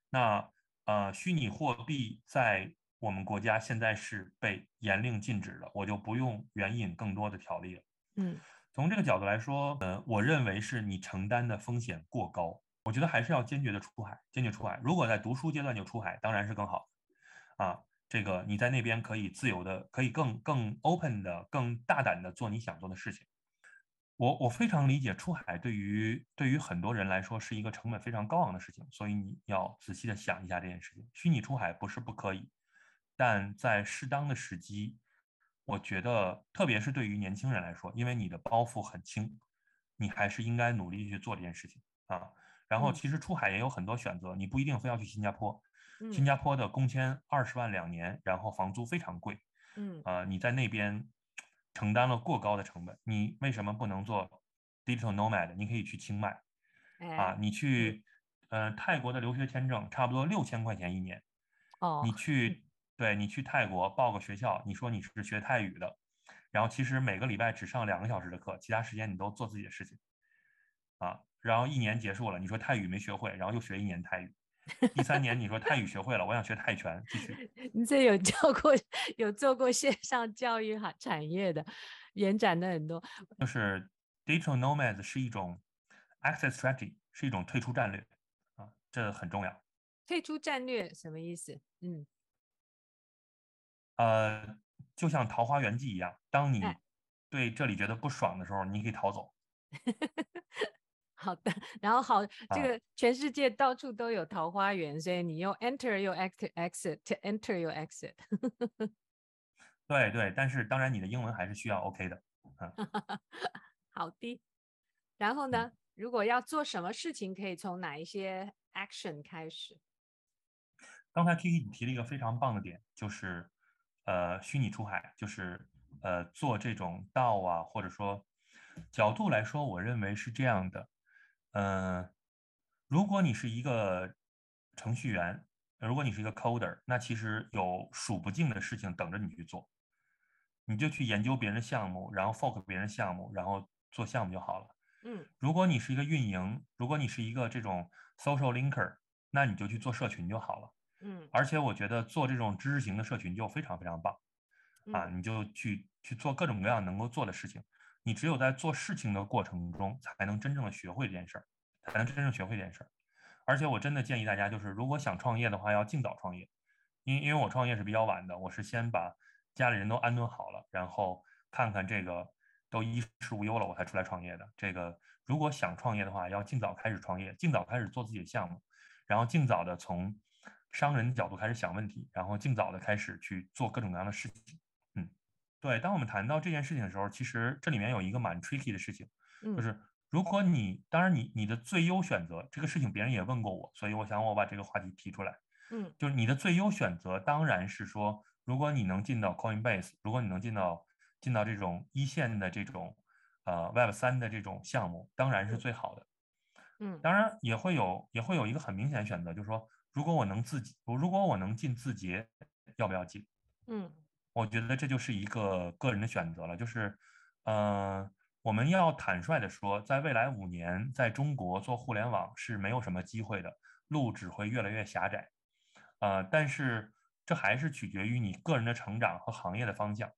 那呃，虚拟货币在我们国家现在是被严令禁止的，我就不用援引更多的条例了，嗯。从这个角度来说，呃，我认为是你承担的风险过高。我觉得还是要坚决的出海，坚决出海。如果在读书阶段就出海，当然是更好。啊，这个你在那边可以自由的，可以更更 open 的、更大胆的做你想做的事情。我我非常理解出海对于对于很多人来说是一个成本非常高昂的事情，所以你要仔细的想一下这件事情。虚拟出海不是不可以，但在适当的时机。我觉得，特别是对于年轻人来说，因为你的包袱很轻，你还是应该努力去做这件事情啊。然后，其实出海也有很多选择，你不一定非要去新加坡。新加坡的工签二十万两年，然后房租非常贵。嗯啊，你在那边承担了过高的成本，你为什么不能做 digital nomad？你可以去清迈啊，你去呃泰国的留学签证差不多六千块钱一年。哦，你去。对，你去泰国报个学校，你说你是学泰语的，然后其实每个礼拜只上两个小时的课，其他时间你都做自己的事情，啊，然后一年结束了，你说泰语没学会，然后又学一年泰语，第三年你说泰语学会了，我想学泰拳，继续。你这有教过，有做过线上教育哈产业的，延展的很多。就是 digital nomads 是一种 exit strategy，是一种退出战略啊，这很重要。退出战略什么意思？嗯。呃，就像《桃花源记》一样，当你对这里觉得不爽的时候，你可以逃走。好的，然后好，这个全世界到处都有桃花源，所以你用 enter 又 exit exit enter 又 exit。对对，但是当然你的英文还是需要 OK 的。嗯，好的。然后呢，如果要做什么事情，可以从哪一些 action 开始？刚才 Kiki 你提了一个非常棒的点，就是。呃，虚拟出海就是呃做这种道啊，或者说角度来说，我认为是这样的。嗯、呃，如果你是一个程序员，如果你是一个 coder，那其实有数不尽的事情等着你去做，你就去研究别人的项目，然后 fork 别人项目，然后做项目就好了。嗯，如果你是一个运营，如果你是一个这种 social linker，那你就去做社群就好了。嗯，而且我觉得做这种知识型的社群就非常非常棒，啊，嗯、你就去去做各种各样能够做的事情。你只有在做事情的过程中，才能真正的学会这件事儿，才能真正学会这件事儿。而且我真的建议大家，就是如果想创业的话，要尽早创业。因因为我创业是比较晚的，我是先把家里人都安顿好了，然后看看这个都衣食无忧了，我才出来创业的。这个如果想创业的话，要尽早开始创业，尽早开始做自己的项目，然后尽早的从。商人角度开始想问题，然后尽早的开始去做各种各样的事情。嗯，对。当我们谈到这件事情的时候，其实这里面有一个蛮 tricky 的事情，就是如果你，当然你你的最优选择，这个事情别人也问过我，所以我想我把这个话题提出来。嗯，就是你的最优选择当然是说，如果你能进到 Coinbase，如果你能进到进到这种一线的这种呃 Web 三的这种项目，当然是最好的。嗯，当然也会有也会有一个很明显的选择，就是说。如果我能自己，如果我能进字节，要不要进？嗯，我觉得这就是一个个人的选择了。就是，呃，我们要坦率地说，在未来五年，在中国做互联网是没有什么机会的，路只会越来越狭窄。呃，但是这还是取决于你个人的成长和行业的方向。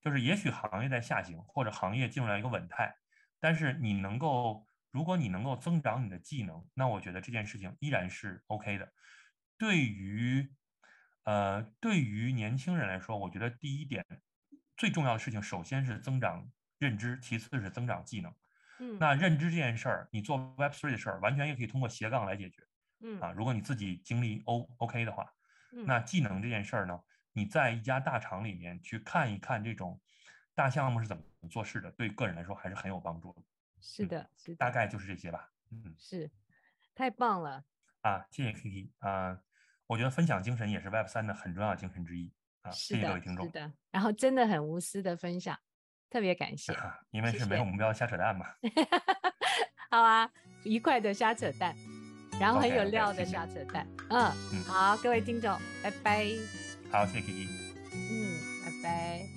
就是也许行业在下行，或者行业进入了一个稳态，但是你能够，如果你能够增长你的技能，那我觉得这件事情依然是 OK 的。对于，呃，对于年轻人来说，我觉得第一点最重要的事情，首先是增长。认知，其次是增长技能。嗯，那认知这件事儿，你做 Web Three 的事儿，完全也可以通过斜杠来解决。嗯啊，如果你自己经历 O OK 的话，嗯，那技能这件事儿呢，你在一家大厂里面去看一看这种大项目是怎么做事的，对个人来说还是很有帮助的。是的，是的，大概就是这些吧。嗯，是，太棒了。啊，谢谢 Kiki 啊，我觉得分享精神也是 Web 三的很重要的精神之一啊。谢谢各位听众。是的，然后真的很无私的分享。特别感谢，因为是没有目标的瞎扯淡嘛。好啊，愉快的瞎扯淡，然后很有料的瞎扯淡。Okay, okay, 嗯，嗯，好，各位听众，拜拜。好，谢谢 Kiki。